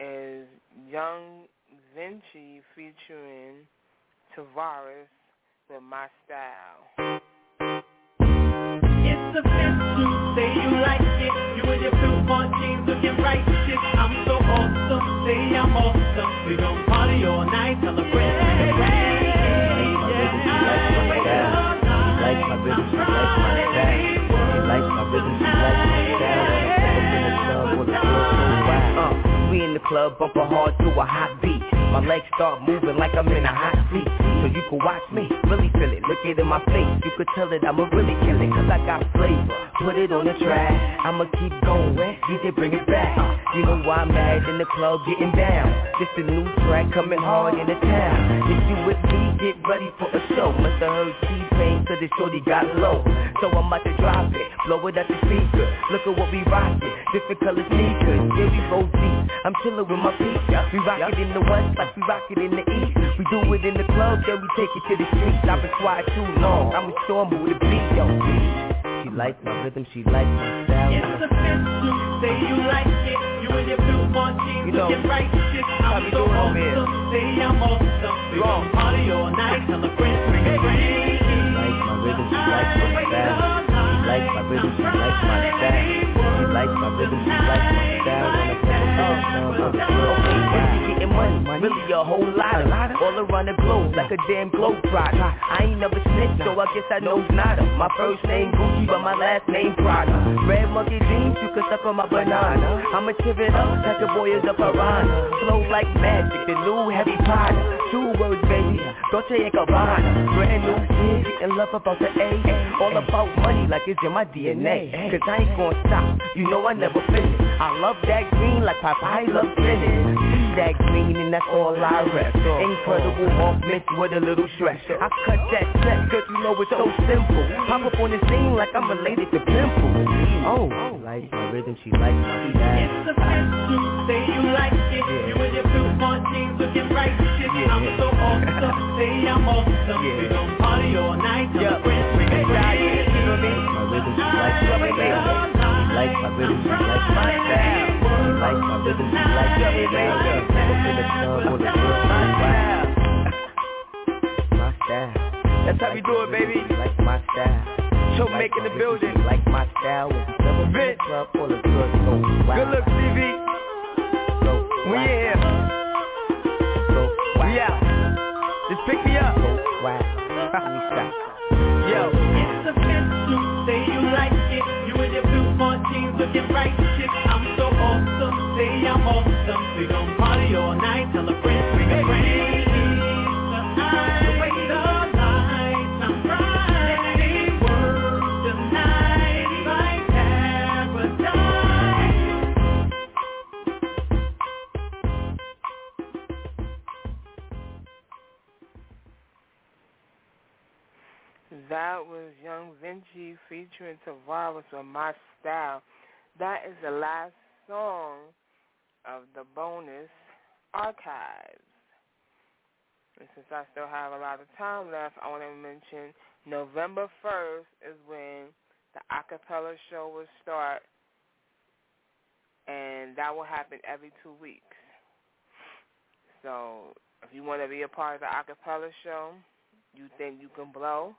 is Young Vinci featuring Tavares with My Style. It's official, say you like it. You and your blue on jeans looking right. I'm so awesome, say I'm awesome. We gon' party all night till the club, bumping hard to a hot beat. My legs start moving like I'm in a hot seat. So you can watch me, really feel it. Look it in my face, you could tell that I'ma really kill it. Cause I got flavor, put it on the track. I'ma keep going, DJ bring it back. You know why I'm mad in the club getting down. Just a new track coming hard in the town. If you with me, get ready for a show. Must have heard T-Pain, so the shorty got low. So I'm about to drop it, blow it at the speaker. Look at what we rockin', different color sneakers. Yeah, we roll deep. I'm chillin' with my peeps. We rock it in the west like we rock it in the east. We do it in the club, then we take it to the streets. I've been quiet too long. I'ma show 'em who the beat, yo. She likes my rhythm, she likes my style. It's official, say you like it. You and your blue on jeans You know, looking right shit. I'm so doing over here. awesome, say I'm awesome. We gon' party all night till the friends bring it rain. She likes my rhythm, she likes my style. She likes my rhythm, she likes my style. She likes my rhythm, she likes my style. And really a whole lot of All around the globe, like a damn globe trotter I ain't never snitched, so I guess I know nada My first name Gucci, but my last name Prada. Red monkey jeans, you can suck on my banana. I'ma tip it up, like a boy is a piranha. Flow like magic, the new Harry Potter Two words, baby, Dolce and Gabbana. Brand new city, in love about the A All about money like it's in my DNA Cause I ain't gonna stop, you know I never finish. I love that green like Popeye love spinach that green and that's all I rep Incredible Hulk mixed with a little stress. I cut that check cause you know it's so simple. Pop up on the scene like I'm related to Pimple. Oh, like my rhythm, she likes my style It's official, say you like it. You and your blue jeans looking right shit. I'm so awesome, say I'm awesome. Yeah. We gon' party all night till the friends mean? My rhythm, she likes my She likes my rhythm, she likes my style She likes my rhythm, she likes my baby Up in the club a my style My style That's how we do it, baby. She likes my style Show Like making the building. She likes my style when we step the Vince. club All the girls go wow Good look, TV. We in here. We out. Just pick me up. Go wow Let me stop Yo. It's official, say you like it. You and your blue jeans looking right I'm so awesome, say I'm awesome. We gon' party all night till the friends we get That was Young Vinci featuring Tavares with My Style. That is the last song of the bonus archives. And since I still have a lot of time left, I want to mention November 1st is when the acapella show will start, and that will happen every two weeks. So if you want to be a part of the acapella show, you think you can blow,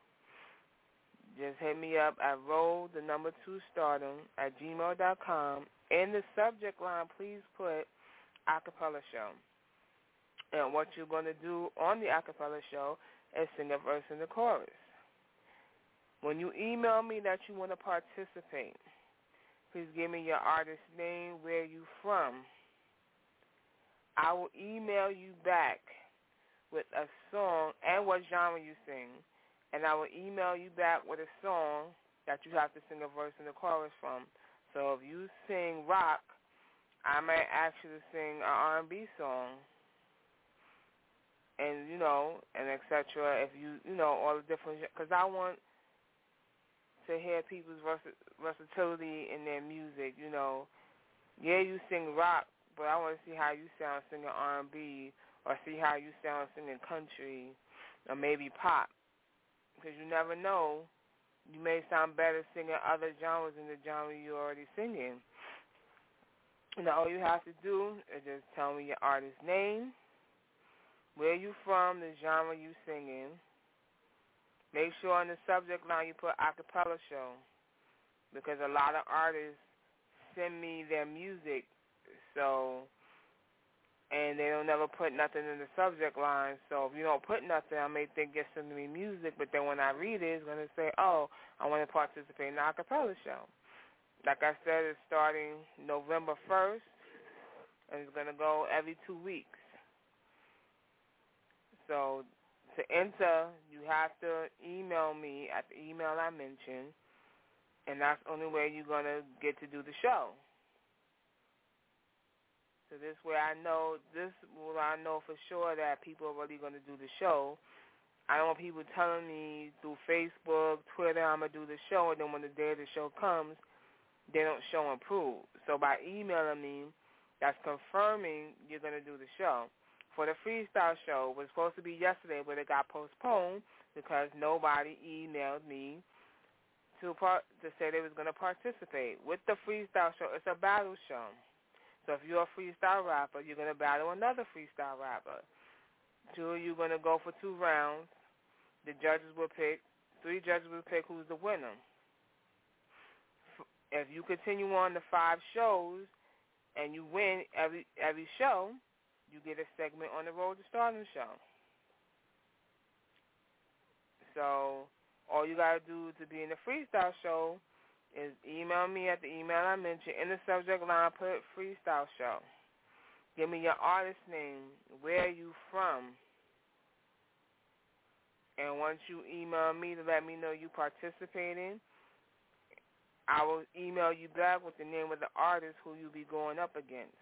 just hit me up at roll the number two stardom at gmail dot com. In the subject line, please put acapella show. And what you're going to do on the acapella show is sing a verse in the chorus. When you email me that you want to participate, please give me your artist name, where you from. I will email you back with a song and what genre you sing and I will email you back with a song that you have to sing a verse and the chorus from. So if you sing rock, I may ask you to sing an R&B song, and you know, and etc. If you, you know, all the different, because I want to hear people's vers- versatility in their music. You know, yeah, you sing rock, but I want to see how you sound singing R&B, or see how you sound singing country, or maybe pop because you never know. You may sound better singing other genres than the genre you're already singing. And all you have to do is just tell me your artist name, where you from, the genre you singing. Make sure on the subject line you put acapella show because a lot of artists send me their music, so and they don't never put nothing in the subject line. So if you don't put nothing, I may think you're sending me music, but then when I read it, it's going to say, oh, I want to participate in the acapella show. Like I said, it's starting November 1st, and it's going to go every two weeks. So to enter, you have to email me at the email I mentioned, and that's the only way you're going to get to do the show. So this way I know this will I know for sure that people are really to do the show. I don't want people telling me through Facebook, Twitter, I'm to do the show, and then when the day of the show comes, they don't show and prove. So by emailing me, that's confirming you're to do the show. For the freestyle show, it was supposed to be yesterday, but it got postponed because nobody emailed me to part to say they was to participate. With the freestyle show, it's a battle show. So if you're a freestyle rapper, you're going to battle another freestyle rapper. Two of you are going to go for two rounds. The judges will pick, three judges will pick who's the winner. If you continue on the five shows, and you win every every show, you get a segment on the Road to Stardom show. So all you gotta do to be in the freestyle show is email me at the email I mentioned in the subject line. Put freestyle show. Give me your artist name, where you from, and once you email me to let me know you participating, I will email you back with the name of the artist who you'll be going up against.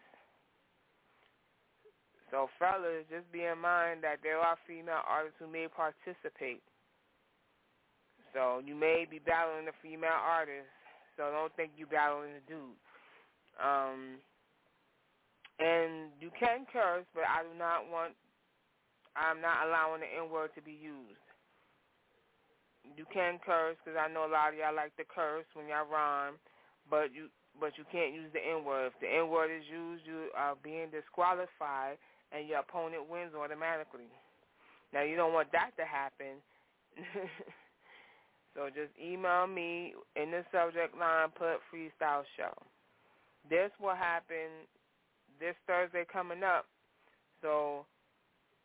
So fellas, just be in mind that there are female artists who may participate. So you may be battling a female artist, so don't think you battling a dude. Um, and you can curse, but I do not want. I'm not allowing the N word to be used. You can curse because I know a lot of y'all like to curse when y'all rhyme, but you but you can't use the N word. If the N word is used, you are being disqualified, and your opponent wins automatically. Now you don't want that to happen. So just email me in the subject line, put freestyle show. This will happen this Thursday coming up. So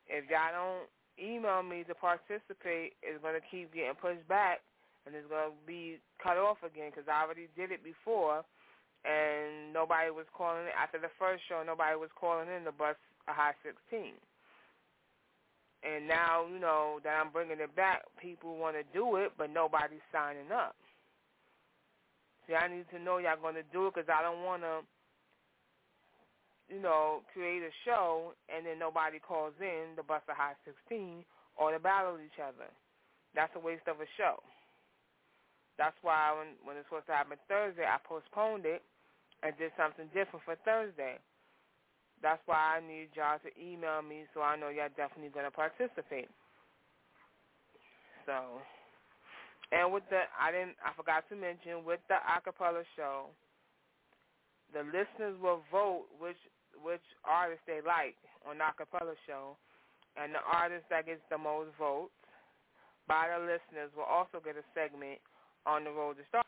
if y'all don't email me to participate, it's going to keep getting pushed back and it's going to be cut off again because I already did it before and nobody was calling. After the first show, nobody was calling in the bus a high 16. And now, you know, that I'm bringing it back, people want to do it, but nobody's signing up. See, I need to know y'all going to do it because I don't want to, you know, create a show and then nobody calls in to bust a high 16 or to battle each other. That's a waste of a show. That's why when, when it's supposed to happen Thursday, I postponed it and did something different for Thursday. That's why I need y'all to email me so I know y'all definitely going to participate. So, and with the, I didn't, I forgot to mention, with the acapella show, the listeners will vote which which artist they like on the acapella show, and the artist that gets the most votes by the listeners will also get a segment on the road to start.